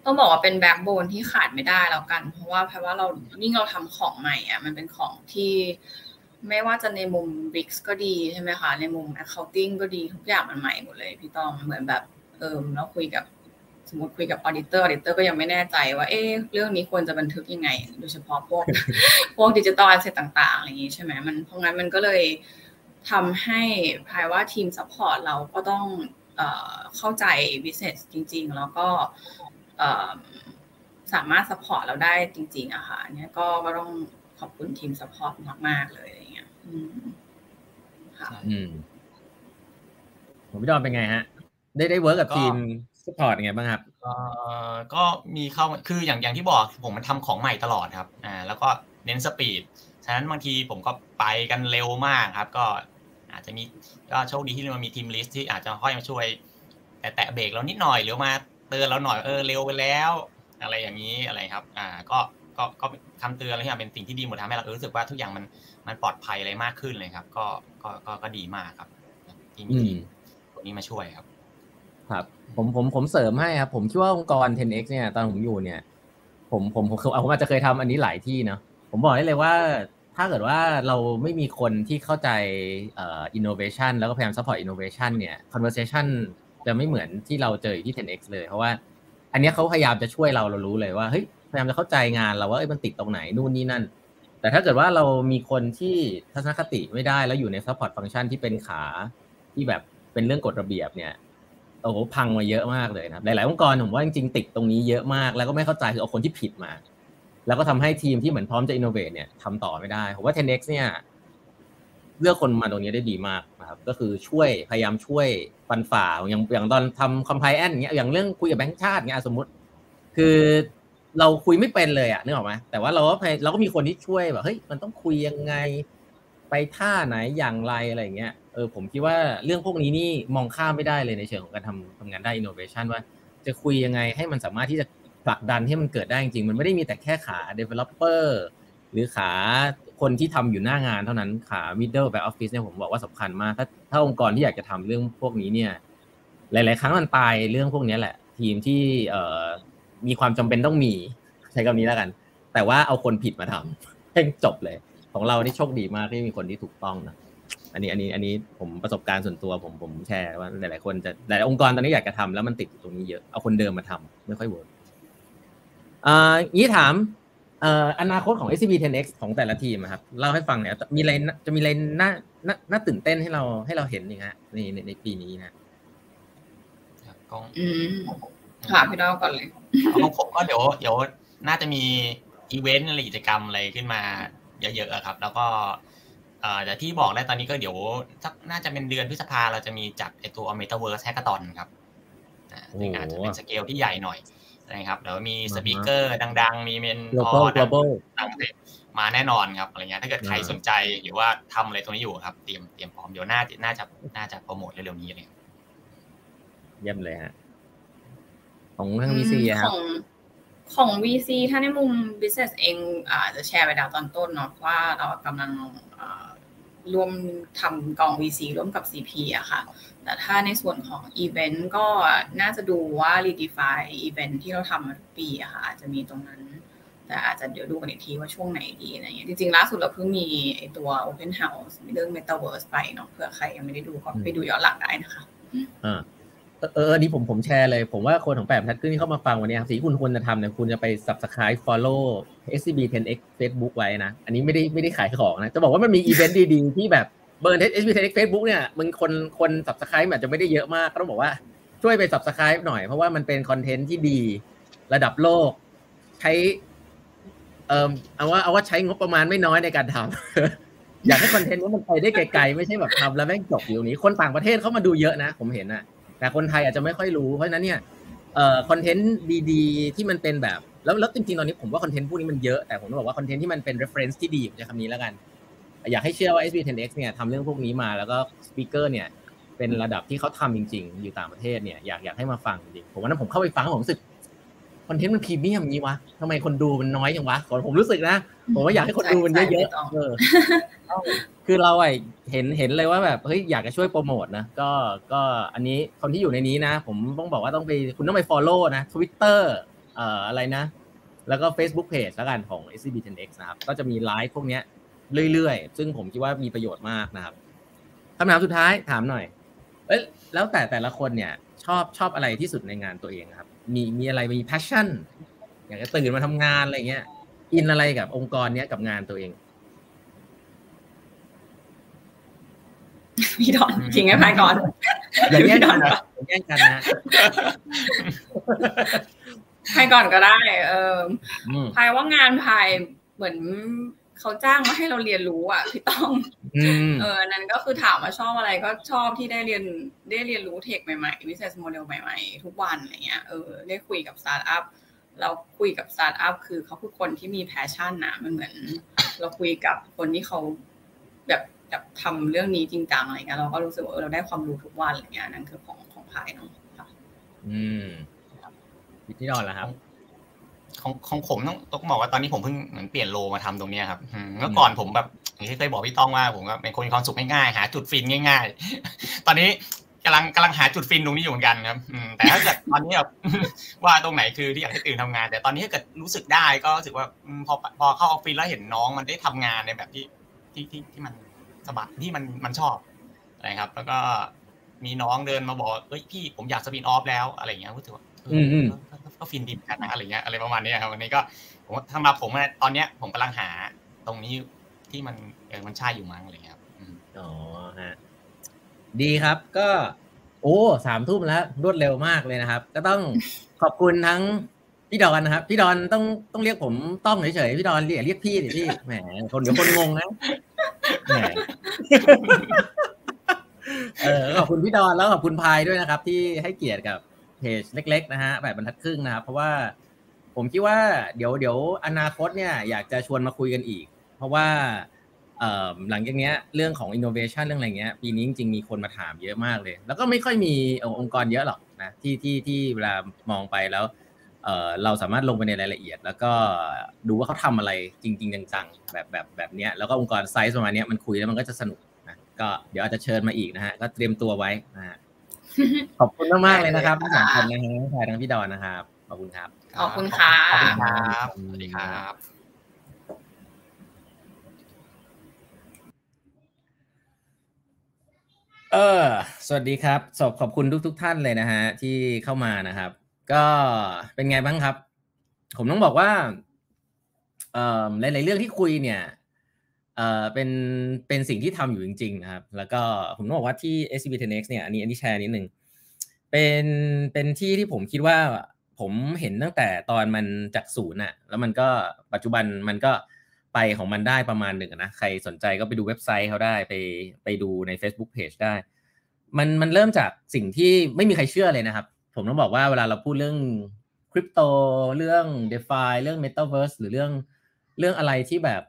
ต้องบอกว่าเป็น backbone ที่ขาดไม่ได้แล้วกัน เพราะว่าเพราะว่าเรายิ่งเราทำของใหม่อะมันเป็นของที่ไม่ว่าจะในมุม b i กก็ดีใช่ไหมคะ ในมุม accounting ก็ดีทุกอย่างมันใหม่หมดเลยพี่ต้องเหมือนแบบเออเราคุยกับสมมติคุยกับ auditor auditor ก็ยังไม่แน่ใจว่าเอ๊ะเรื่องนี้ควรจะบันทึกยังไง โดยเฉพาะพวกพวก digital asset ต่างๆอะไรอย่างนี้ใช่ไหมมันเพราะงั้นมันก็เลยทำให้พายว่าทีม support เราก็ต้องเข้าใจ business จริง ๆ แล้วก็ สามารถ support เราได้จริง ๆอะค่ะเนี่ยก็ก็ต้องขอบคุณทีม support มากๆเลยอะไรเงี้ยอืมค่ะอืมผมพี่ดอนเป็นไงฮะ ได้ได้ work กับทีม support ยังไงบ้างครับเอ่อก็มีเข้าคืออย่างอย่างที่บอกผมมันทำของใหม่ตลอดครับอ่าแล้วก็เน้น speed ฉะนั้นบางทีผมก็ไปกันเร็วมากครับ ก็อาจจะมีก็โชคดีที่มันมีทีม risk ที่อาจจะค่อยมาช่วย แต่แตะเบรกเรานิดหน่อยหรือมา เตือนเราหน่อยเออเร็วไปแล้ว อะไรอย่างนี้อะไรครับ อ่าก็ก็ก็คำเตือนอะไรที่เป็นสิ่งที่ดีหมดทำให้เรารู้สึกว่าทุกอย่างมันมันปลอดภัยอะไรมากขึ้นเลยครับ ก็ก็ก็ก็ดีมากครับที่มีตัวนี้มาช่วยครับ ครับ ผมผมผมเสริมให้ครับ ผมคิดว่าองค์กร 10x เนี่ยตอนผมอยู่เนี่ย ผมผมผมผมอาจจะเคยทำอันนี้หลายที่เนาะผมบอกได้เลยว่าถ้าเกิดว่าเราไม่มีคนที่เข้าใจเอ่อ innovation แล้วก็พยายาม support innovation เนี่ย conversation จะไม่เหมือนที่เราเจออยู่ที่ 10x เลยเพราะว่า อันนี้เขาพยายามจะช่วยเราเรารู้เลยว่าเฮ้ยพยายามจะเข้าใจงานเราว่าเอ้ยมันติดตรงไหนนู่นนี่นั่น แต่ถ้าเกิดว่าเรามีคนที่ทัศนคติไม่ได้แล้วอยู่ใน support function ที่เป็นขาที่แบบเป็นเรื่องกฎระเบียบเนี่ยโอ้โหพังมาเยอะมากเลยนะหลาย ๆ องค์กรผมว่าจริงๆติดตรงนี้เยอะมาก แล้วก็ไม่เข้าใจคือเอาคนที่ผิดมา แล้วก็ทำให้ทีมที่เหมือนพร้อมจะ innovate เนี่ยทำต่อไม่ได้ผมว่า 10x เนี่ย เลือกคนมาตรงนี้ได้ดีมากนะครับก็คือช่วยพยายามช่วยฟันฝ่าอย่างอย่างตอนทำคอมไพแอนเงี้ยอย่างเรื่องคุยกับแบงค์ชาติเงี้ยสมมติ คือเราคุยไม่เป็นเลยอะนึกออกไหมแต่ว่าเราก็เราก็มีคนที่ช่วยแบบเฮ้ยมันต้องคุยยังไงไปท่าไหนอย่างไรอะไรเงี้ยเออผมคิดว่าเรื่องพวกนี้นี่มองข้ามไม่ได้เลยในเชิงของการทำทำงานได้อินโนเวชันว่าจะคุยยังไงให้มันสามารถที่จะผลักดันให้มันเกิดได้จริงมันไม่ได้มีแต่แค่ขา developer หรือขา คนที่ทำอยู่หน้างานเท่านั้นขา middle back office เนี่ยผมบอกว่าสำคัญมาก ถ้าถ้าองค์กรที่อยากจะทำเรื่องพวกนี้เนี่ย หลาย ๆ ครั้งมันตายเรื่องพวกนี้แหละ ทีมที่เอ่อมีความจำเป็นต้องมี ใช้คำนี้แล้วกัน แต่ว่าเอาคนผิดมาทำให้จบเลย ของเรานี่โชคดีมากที่มีคนที่ถูกต้องนะอันนี้อันนี้อันนี้ผมประสบการณ์ส่วนตัวผมผมแชร์ว่าหลายๆคนจะหลายองค์กรตอนนี้อยากจะทำแล้วมันติดตรงนี้เยอะเอาคนเดิมมาทำไม่ค่อย workอ่างี้ถาม อ่ออนาคตของ SCB 10X ของแต่ละทีมครับเล่าให้ฟังเนี่ยมีอะไรจะมีอะไรน่าน่าน่าตื่นเต้นให้เราให้เราเห็นนี่ฮะในในในปีนี้นะก็อืมค่ะพี่ดาวก่อนเลยของผมก็เดี๋ยวเดี๋ยวน่าจะมีอีเวนต์อะไรกิจกรรมอะไรขึ้นมาเยอะๆครับ แล้วก็เอ่อแต่ที่บอกได้ตอนนี้ก็เดี๋ยวสักน่าจะเป็นเดือนพฤษภาเราจะมีจัดไอตัว Metaverse Hackathon ครับซึ่งอาจจะเป็นสเกลที่ใหญ่หน่อย นะครับเดี๋ยวมี speaker ดัง ๆ มี mentor ต่างประเทศมาแน่นอนครับอะไรเงี้ยถ้าเกิดใครสนใจหรือว่าทำอะไรตรงนี้อยู่ครับเตรียมเตรียมพร้อมเดี๋ยวน่าน่าจะน่าจะโปรโมทเร็วๆนี้เลยเยี่ยมเลยฮะของทาง VC ครับของของ VC ถ้าในมุม business เองอาจจะแชร์ไปแล้วตอนต้นเนาะว่าเรากำลัง ร่วมทำกอง VC ร่วมกับ CP อะค่ะ แต่ถ้าในส่วนของอีเวนต์ก็น่าจะดูว่า redefine อีเวนต์ที่เราทำมาทุกปีอะค่ะอาจจะมีตรงนั้น แต่อาจจะเดี๋ยวดูกันอีกทีว่าช่วงไหนดีอะไรเงี้ยจริงๆ ล่าสุดเราเพิ่งมีไอตัว Open House เรื่อง Metaverse ไปเนาะเผื่อใครยังไม่ได้ดูก็ไปดูย้อนหลังได้นะคะอ่า เอออันนี้ผมผมแชร์เลย ผมว่าคนของแปดบรรทัดครึ่งที่เข้ามาฟังวันนี้ครับสิ่งที่คุณควรจะทำเนี่ยคุณจะไป subscribe follow SCB 10x Facebook ไว้นะ อันนี้ไม่ได้ไม่ได้ขายของนะ จะบอกว่ามันมีอีเวนต์ดีๆ ที่แบบเบอร์เทส SCB 10x Facebook เนี่ยมึงคนคน subscribe อาจจะไม่ได้เยอะมาก ก็ต้องบอกว่าช่วยไป subscribe หน่อยเพราะว่ามันเป็นคอนเทนต์ที่ดี ระดับโลก ใช้เอ่อเอาว่าเอาว่าใช้งบประมาณไม่น้อยในการทำอยากให้คอนเทนต์นี้มันไปได้ไกลๆไม่ใช่แบบทำแล้วแม่งจบอยู่นี้ คนต่างประเทศเขามาดูเยอะนะ ผมเห็นนะ แต่คนไทยอาจจะไม่ค่อยรู้เพราะฉะนั้นเนี่ยเอ่อคอนเทนต์ดีๆ ที่มันเป็นแบบแล้วแล้วจริงๆตอนนี้ผมว่าคอนเทนต์พวกนี้มันเยอะแต่ผมต้องบอกว่าคอนเทนต์ที่มันเป็น reference ที่ดีผมจะคำนี้แล้วกัน อยากให้เชื่อว่า SB10X เนี่ยทำเรื่องพวกนี้มาแล้วก็สปีกเกอร์เนี่ยเป็นระดับที่เขาทำจริง ๆ อยู่ต่างประเทศเนี่ยอยากอยากให้มาฟังจริงผมว่านั้นผมเข้าไปฟังผมรู้สึก คอนเทนต์มันพรีเมียมงี้วะทำไมคนดูมันน้อยจังวะผมรู้สึกนะ ผมว่าอยากให้คนดูมันเยอะๆเออคือเราไอเห็นเห็นเลยว่าแบบเฮ้ยอยากจะช่วยโปรโมทนะก็ก็อันนี้คนที่อยู่ในนี้นะ ผมต้องบอกว่าต้องไปคุณต้องไป follow นะ Twitter เอ่ออะไรนะ แล้วก็ Facebook Page แล้วกันของ SCB10X นะครับ ก็จะมีไลฟ์พวกเนี้ยเรื่อยๆ ซึ่งผมคิดว่ามีประโยชน์มากนะครับคำถามสุดท้ายถามหน่อย เอ้ยแล้วแต่แต่ละคนเนี่ย ชอบชอบอะไรที่สุดในงานตัวเองครับ มีมีอะไรมี passion อยากจะตื่นมาทำงานอะไรเงี้ย อินอะไรกับองค์กรเนี้ยกับงานตัวเองพี่ดอนจริงไหมพายก่อนอย่าแย่งกันนะอย่าแย่งกันนะพายก่อนก็ได้ เออพายว่างานพายเหมือน เขาจ้างมาให้เราเรียนรู้อะพี่ต้องเออนั้นก็คือถามว่าชอบอะไรก็ชอบที่ได้เรียนได้เรียนรู้ tech ใหม่ๆ business model ใหม่ๆ ทุกวันอะไรเงี้ยเออได้คุยกับสตาร์ทอัพเราคุยกับสตาร์ทอัพคือเขาคือคนที่มี passion นะมันเหมือน เราคุยกับคนที่เขาแบบแบบทำเรื่องนี้จริงจังอะไรเงี้ยเราก็รู้สึกว่าเราได้ความรู้ทุกวันอะไรเงี้ยนั่นคือของของพายเนาะค่ะอืมพี่ดอนแล้วครับ ของของผมต้องต้องบอกว่าตอนนี้ผมเพิ่งเหมือนเปลี่ยนโลมาทำตรงเนี้ยครับเมื่อก่อนผมแบบอย่างที่เคยบอกพี่ต้องว่าผมก็เป็นคนมีความสุขง่ายๆหาจุดฟินง่าย ๆ ตอนนี้กำลังกำลังหาจุดฟินตรงนี้อยู่เหมือนกันครับแต่ถ้าเกิดตอนนี้แบบว่าตรงไหนคือที่อยากให้ตื่นทำงาน แต่ตอนนี้ถ้าเกิดรู้สึกได้ก็รู้สึกว่าพอพอเข้าออฟฟิศแล้วเห็นน้องมันได้ทำงานในแบบที่ที่ที่ที่มันสบายที่มันมันชอบนะครับ แล้วก็มีน้องเดินมาบอกเฮ้ยพี่ผมอยากสปินออฟแล้วอะไรอย่างเงี้ยรู้สึกว่า ก็ฟินดีกันนะอะไรเงี้ยอะไรประมาณนี้ครับวันนี้ก็ผมสำหรับผมตอนเนี้ยผมกำลังหาตรงนี้ที่มันเออมันใช่อยู่มั้งอะไรเงี้ยอ๋อฮะดีครับก็ โอ้สามทุ่มแล้วรวดเร็วมากเลยนะครับ ก็ต้องขอบคุณทั้งพี่ดอนนะครับพี่ดอนต้องต้องเรียกผมต้องเฉยๆพี่ดอนเรียกเรียกพี่ดิพี่แหมคนเดี๋ยวคนงงนะแหมเออขอบคุณพี่ดอนแล้วขอบคุณพายด้วยนะครับ ที่ให้เกียรติกับ เพจเล็ก ๆ นะฮะแบบบรรทัดครึ่งนะครับเพราะว่าผมคิดว่าเดี๋ยวเดี๋ยวอนาคตเนี่ยอยากจะชวนมาคุยกันอีก เพราะว่าหลังจากนี้เรื่องของ innovation เรื่องอะไรเงี้ยปีนี้จริงๆมีคนมาถามเยอะมากเลย แล้วก็ไม่ค่อยมีองค์กรเยอะหรอกนะที่ที่ที่เวลามองไปแล้วเราสามารถลงไปในรายละเอียด แล้วก็ดูว่าเขาทำอะไรจริง ๆ จังๆแบบแบบแบบเนี้ยแล้วก็องค์กรไซส์ประมาณนี้มันคุยแล้วมันก็จะสนุกนะก็เดี๋ยวอาจจะเชิญมาอีกนะฮะก็เตรียมตัวไว้นะฮะ ขอบคุณมากๆเลยนะครับทั้งสองคนนะฮะทายทั้งพี่ดอนนะครับขอบคุณครับขอบคุณค่ะขอบคุณครับสวัสดีครับเออ สวัสดีครับสอบขอบคุณทุกทุกท่านเลยนะฮะที่เข้ามานะครับ ก็เป็นไงบ้างครับ ผมต้องบอกว่า เอ่อหลายๆเรื่องที่คุยเนี่ย เอ่อเป็นเป็นสิ่งที่ทำอยู่จริงๆนะครับแล้วก็ผมต้องบอกว่าที่ SCB 10X เนี่ยอันนี้อันนี้แชร์นิดนึงเป็นเป็นที่ที่ผมคิดว่าผมเห็นตั้งแต่ตอนมันจากศูนย์อะแล้วมันก็ปัจจุบันมันก็ไปของมันได้ประมาณหนึ่งนะใครสนใจก็ไปดูเว็บไซต์เขาได้ไปไปดูใน Facebook Page ได้ มันมันเริ่มจากสิ่งที่ไม่มีใครเชื่อเลยนะครับ ผมต้องบอกว่าเวลาเราพูดเรื่องคริปโตเรื่อง d e f าเรื่อง Metaverse หรือเรื่องเรื่องอะไรที่แบบ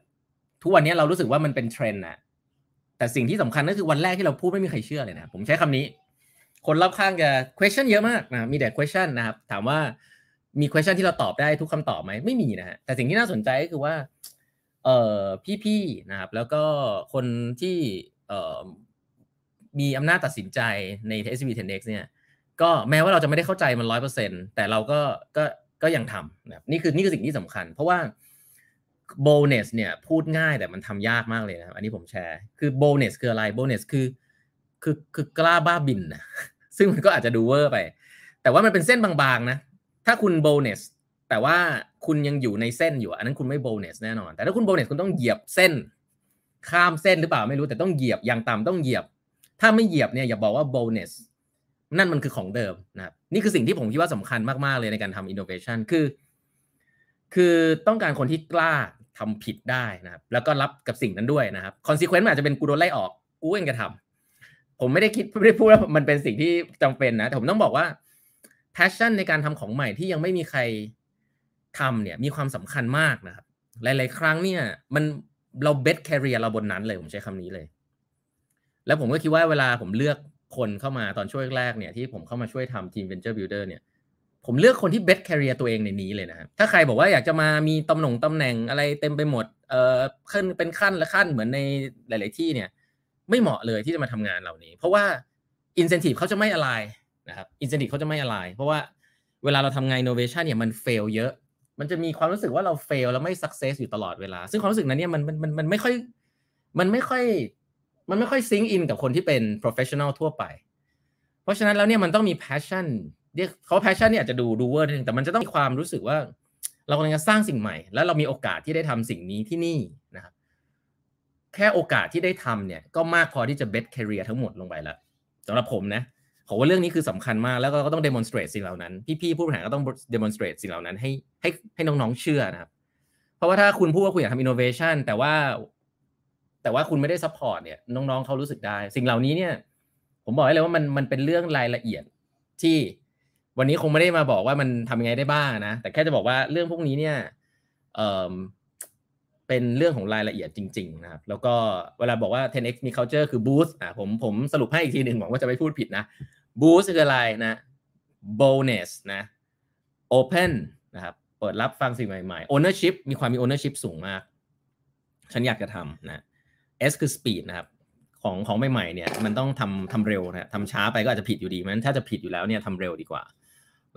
ทุกวันนี้เรารู้สึกว่ามันเป็นเทรนด์อะแต่สิ่งที่สำคัญก็คือวันแรกที่เราพูดไม่มีใครเชื่อเลยนะ ผมใช้คำนี้ คนรอบข้างจะ question เยอะมากนะมีแต่ question นะครับ ถามว่ามี question ที่เราตอบได้ทุกคำตอบไหมไม่มีนะฮะแต่สิ่งที่น่าสนใจก็คือว่าเอ่อพี่ๆนะครับ แล้วก็คนที่เอ่อมีอำนาจตัดสินใจใน SCB 10X เนี่ยก็แม้ว่าเราจะไม่ได้เข้าใจมันร้อยเปอร์เซ็นแต่เราก็ก็ก็ยังทำนะนี่คือนี่คือสิ่งที่สำคัญ เพราะว่า boldness เนี่ยพูดง่ายแต่มันทำยากมากเลยนะครับ อันนี้ผมแชร์ คือ boldness คืออะไร boldness คือคือคือกล้าบ้าบินนะซึ่งมันก็อาจจะดูเวอร์ไป แต่ว่ามันเป็นเส้นบางๆนะ ถ้าคุณ boldness แต่ว่าคุณยังอยู่ในเส้นอยู่ อันนั้นคุณไม่ boldness แน่นอน แต่ถ้าคุณ boldness คุณต้องเหยียบเส้น ข้ามเส้นหรือเปล่าไม่รู้แต่ต้องเหยียบอย่างต่ำต้องเหยียบ ถ้าไม่เหยียบเนี่ยอย่าบอกว่า boldness นั่นมันคือของเดิมนะครับนี่คือสิ่งที่ผมคิดว่าสำคัญมากๆเลยในการทำอินโนเวชันคือ คือต้องการคนที่กล้า ทำผิดได้นะครับ แล้วก็รับกับสิ่งนั้นด้วยนะครับ consequence อาจจะเป็นกูโดนไล่ออกกูเองจะทำผมไม่ได้คิดไม่ได้พูดว่ามันเป็นสิ่งที่จำเป็นนะแต่ผมต้องบอกว่า passion ในการทำของใหม่ที่ยังไม่มีใครทำเนี่ยมีความสำคัญมากนะครับ หลาย ๆ ครั้งเนี่ย มันเรา bet career เราบนนั้นเลยผมใช้คำนี้เลย แล้วผมก็คิดว่าเวลาผมเลือกคนเข้ามาตอนช่วงแรกเนี่ย ที่ผมเข้ามาช่วยทำทีม Venture Builder เนี่ย ผมเลือกคนที่เบสแคริเอร์ตัวเองในนี้เลยนะครับถ้าใครบอกว่าอยากจะมามีตำแหน่งตำแหน่งอะไรเต็มไปหมดเอ่อขึ้นเป็นขั้นและขั้นเหมือนในหลาย ๆ ที่เนี่ย ไม่เหมาะเลยที่จะมาทำงานเหล่านี้ เพราะว่าอินเซนティブเขาจะไม่อะไรนะครับอินเซนティブเขาจะไม่อะไรเพราะว่าเวลาเราทำงานอินโนเวชันเนี่ยมันเฟลเยอะมันจะมีความรู้สึกว่าเราเฟลแล้วไม่สักเซสอยู่ตลอดเวลา ซึ่งความรู้สึกนั้นเนี่ยมันมันมันมันไม่ค่อย มันไม่ค่อย มันไม่ค่อยซิงอินกับคนที่เป็น professional ทั่วไป เพราะฉะนั้นแล้วเนี่ยมันต้องมี passion เรียกเขา passion เนี่ยอาจจะดูดูเวอร์นึงแต่มันจะต้องมีความรู้สึกว่า เรากำลังจะสร้างสิ่งใหม่ แล้วเรามีโอกาสที่ได้ทำสิ่งนี้ที่นี่นะครับแค่โอกาสที่ได้ทำเนี่ยก็มากพอที่จะ bet career ทั้งหมดลงไปแล้วสำหรับผมนะผมว่าเรื่องนี้คือสำคัญมากแล้วก็ต้อง demonstrate สิ่งเหล่านั้น พี่ๆผู้บริหารก็ต้อง demonstrate สิ่งเหล่านั้นให้ให้ให้น้องๆเชื่อนะครับ เพราะว่าถ้าคุณพูดว่าคุณอยากทำ innovation แต่ว่า แต่ว่าคุณไม่ได้ support เนี่ยน้องๆเขารู้สึกได้ สิ่งเหล่านี้เนี่ย ผมบอกให้เลยว่ามันมันเป็นเรื่องรายละเอียดที่ วันนี้คงไม่ได้มาบอกว่ามันทำยังไงได้บ้างนะ แต่แค่จะบอกว่าเรื่องพวกนี้เนี่ยเอ่อเป็นเรื่องของรายละเอียดจริง ๆ นะครับ แล้วก็เวลาบอกว่า 10x มี culture คือ boost อะผมผมสรุปให้อีกทีหนึ่งหวังว่าจะไม่พูดผิดนะ boost คืออะไรนะ bonus นะ open นะครับเปิดรับฟังสิ่งใหม่ๆ ownership มีความมี ownership สูงมาก ฉันอยากจะทำนะ S คือ speed นะครับของของใหม่ๆเนี่ยมันต้องทำทำเร็วนะทำช้าไปก็อาจจะผิดอยู่ดีมันถ้าจะผิดอยู่แล้วเนี่ยทำเร็วดีกว่า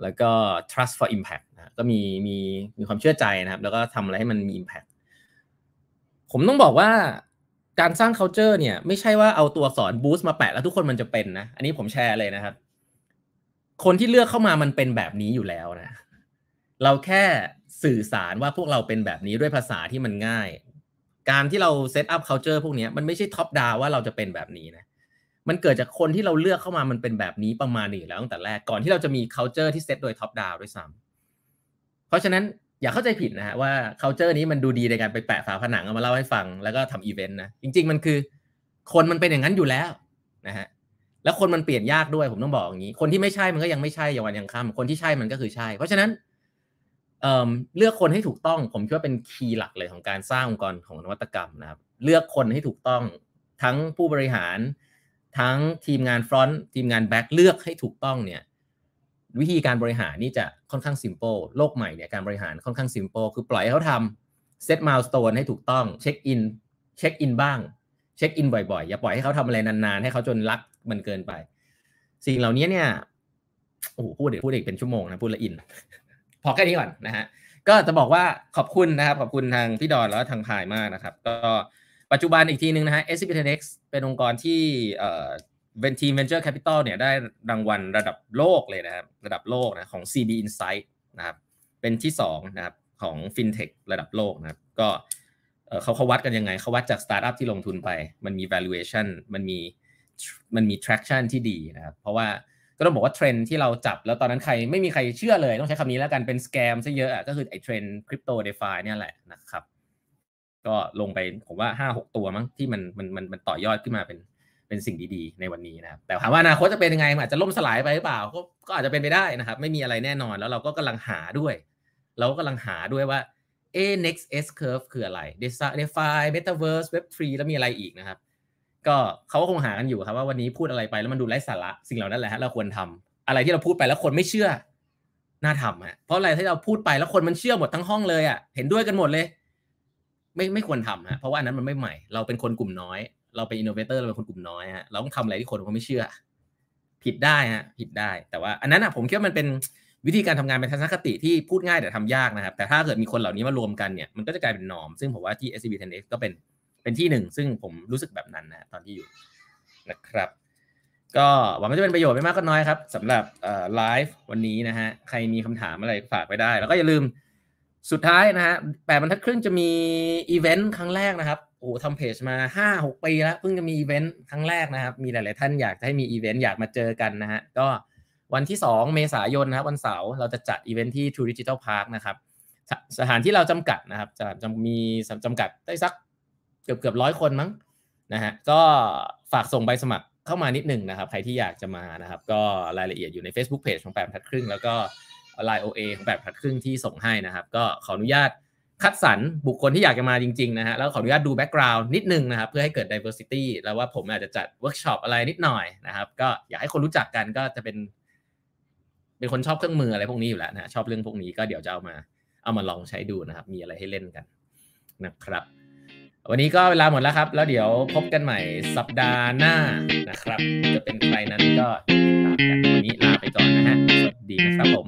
แล้วก็ trust for impact นะก็มีมีมีความเชื่อใจนะครับ แล้วก็ทำอะไรให้มันมี impact ผมต้องบอกว่าการสร้าง culture เนี่ย ไม่ใช่ว่าเอาตัวสอนบูสต์มาแปะแล้วทุกคนมันจะเป็นนะ อันนี้ผมแชร์เลยนะครับ คนที่เลือกเข้ามามันเป็นแบบนี้อยู่แล้วนะ เราแค่สื่อสารว่าพวกเราเป็นแบบนี้ด้วยภาษาที่มันง่าย การที่เรา set up culture พวกนี้มันไม่ใช่ top down ว่าเราจะเป็นแบบนี้นะ มันเกิดจากคนที่เราเลือกเข้ามามันเป็นแบบนี้ประมาณนี้แล้วตั้งแต่แรกก่อนที่เราจะมี culture ที่เซตโดย top down ด้วยซ้ำเพราะฉะนั้นอย่าเข้าใจผิดนะฮะว่า culture นี้มันดูดีในการไปแปะฝาผนังเอามาเล่าให้ฟังแล้วก็ทำอีเวนต์นะจริง ๆ มันคือ คนมันเป็นอย่างนั้นอยู่แล้วนะฮะแล้วคนมันเปลี่ยนยากด้วยผมต้องบอกอย่างนี้ คนที่ไม่ใช่มันก็ยังไม่ใช่อย่างวันยังค่ำคนที่ใช่มันก็คือใช่ เพราะฉะนั้นเลือกคนให้ถูกต้อง ผมคิดว่าเป็น key หลักเลยของการสร้างองค์กรของนวัตกรรมนะครับ เลือกคนให้ถูกต้องทั้งผู้บริหาร ทั้งทีมงาน front ทีมงาน back เลือกให้ถูกต้องเนี่ยวิธีการบริหารนี่จะค่อนข้าง simple โลกใหม่เนี่ยการบริหารค่อนข้าง simple คือปล่อยให้เขาทำ set milestone ให้ถูกต้อง check in check in บ้าง check in บ่อยๆ อย่าปล่อยให้เขาทำอะไรนานๆ ให้เขาจนรักมันเกินไป สิ่งเหล่านี้เนี่ยโอ้โหพูดเด็กพูดเด็กเป็นชั่วโมงนะพูดละอิน พอแค่นี้ก่อนนะฮะก็จะบอกว่าขอบคุณนะครับ ขอบคุณทางพี่ดอนแล้วทางพายมากนะครับ ก็ ปัจจุบันอีกทีนึงนะฮะ s c p t x เป็นองค์กรที่เอ่อเป็นทีม Venture Capital เนี่ยได้รางวัลระดับโลกเลยนะครับระดับโลกนะของ CB Insight นะครับเป็นที่2นะครับของ FinTech ระดับโลกนะครับก็เขาเขาวัดกันยังไงเขาวัดจากสตาร์ทอัพที่ลงทุนไป มันมี valuation มันมีมันมี traction ที่ดีนะครับเพราะว่าก็ต้องบอกว่าเทรนด์ที่เราจับแล้วตอนนั้นใครไม่มีใครเชื่อเลย ต้องใช้คำนี้แล้วกันเป็น scam ซะเยอะก็คือไอ้เทรนด์คริปโต DeFi เนี่ยแหละนะครับ ก็ลงไปผมว่าห้าหกตัวมั้งที่มันมันมันมันต่อยอดขึ้นมาเป็นเป็นสิ่งดีๆ ในวันนี้นะครับแต่ถามว่าอนาคตจะเป็นยังไงอาจจะล่มสลายไปหรือเปล่าก็ก็อาจจะเป็นไปได้นะครับ ไม่มีอะไรแน่นอนแล้วเราก็กำลังหาด้วย เราก็กำลังหาด้วยว่าเอ next S curve คืออะไร DeFi Metaverse Web3 แล้วมีอะไรอีกนะครับ ก็เขาก็คงหากันอยู่ครับว่าวันนี้พูดอะไรไปแล้วมันดูไร้สาระสิ่งเหล่านั้นแหละฮะเราควรทำอะไรที่เราพูดไปแล้วคนไม่เชื่อน่าทำฮะเพราะอะไรที่เราพูดไปแล้วคนมันเชื่อหมดทั้งห้องเลยอะเห็นด้วยกันหมดเลย ไม่ไม่ควรทำฮะเพราะว่าอันนั้นมันไม่ใหม่ เราเป็นคนกลุ่มน้อย เราเป็น innovator เราเป็นคนกลุ่มน้อยฮะเราต้องทำอะไรที่คนเขาไม่เชื่อ ผิดได้ฮะผิดได้ แต่ว่า อันนั้นอะผมคิดว่ามันเป็นวิธีการทำงานเป็นทัศนคติที่พูดง่ายแต่ทำยากนะครับ แต่ถ้าเกิดมีคนเหล่านี้มารวมกันเนี่ยมันก็จะกลายเป็น norm ซึ่งผมว่าที่ SCB 10X ก็เป็นเป็นที่หนึ่ง ซึ่งผมรู้สึกแบบนั้นนะตอนที่อยู่นะครับ ก็หวังว่าจะเป็นประโยชน์ไม่มากก็น้อยครับสำหรับไลฟ์วันนี้นะฮะใครมีคำถามอะไรฝากไปได้ แล้วก็อย่าลืม สุดท้ายนะฮะแปดบรรทัดครึ่งจะมีอีเวนต์ครั้งแรกนะครับโอ้ทำเพจมาห้าหกปีแล้วเพิ่งจะมีอีเวนต์ครั้งแรกนะครับ มีหลาย ๆ ท่านอยากให้มีอีเวนต์อยากมาเจอกันนะฮะก็วันที่ 2 เมษายนนะครับวันเสาร์เราจะจัดอีเวนต์ที่ True Digital Park นะครับสถานที่เราจำกัดนะครับจะจะมีจำกัดได้สักเกือบเกือบร้อยคนมั้งนะฮะก็ฝากส่งใบสมัครเข้ามานิดหนึ่งนะครับ ใครที่อยากจะมานะครับ ก็รายละเอียดอยู่ใน Facebook Page ของแปดบรรทัดครึ่ง แล้วก็ Line OA ของแปดบรรทัดครึ่งที่ส่งให้นะครับ ก็ขออนุญาตคัดสรรบุคคลที่อยากจะมาจริงๆนะฮะแล้วขออนุญาตดู background นิดนึงนะครับ เพื่อให้เกิด diversity แล้วว่าผมอาจจะจัดเวิร์กช็อปอะไรนิดหน่อยนะครับ ก็อยากให้คนรู้จักกันก็จะเป็น เป็นคนชอบเครื่องมืออะไรพวกนี้อยู่แล้วนะชอบเรื่องพวกนี้ก็เดี๋ยวจะเอามา เอามาลองใช้ดูนะครับ มีอะไรให้เล่นกันนะครับ วันนี้ก็เวลาหมดแล้วครับ แล้วเดี๋ยวพบกันใหม่สัปดาห์หน้านะครับ จะเป็นใครนั้นก็ วันนี้ลาไปก่อนนะฮะ สวัสดีครับผม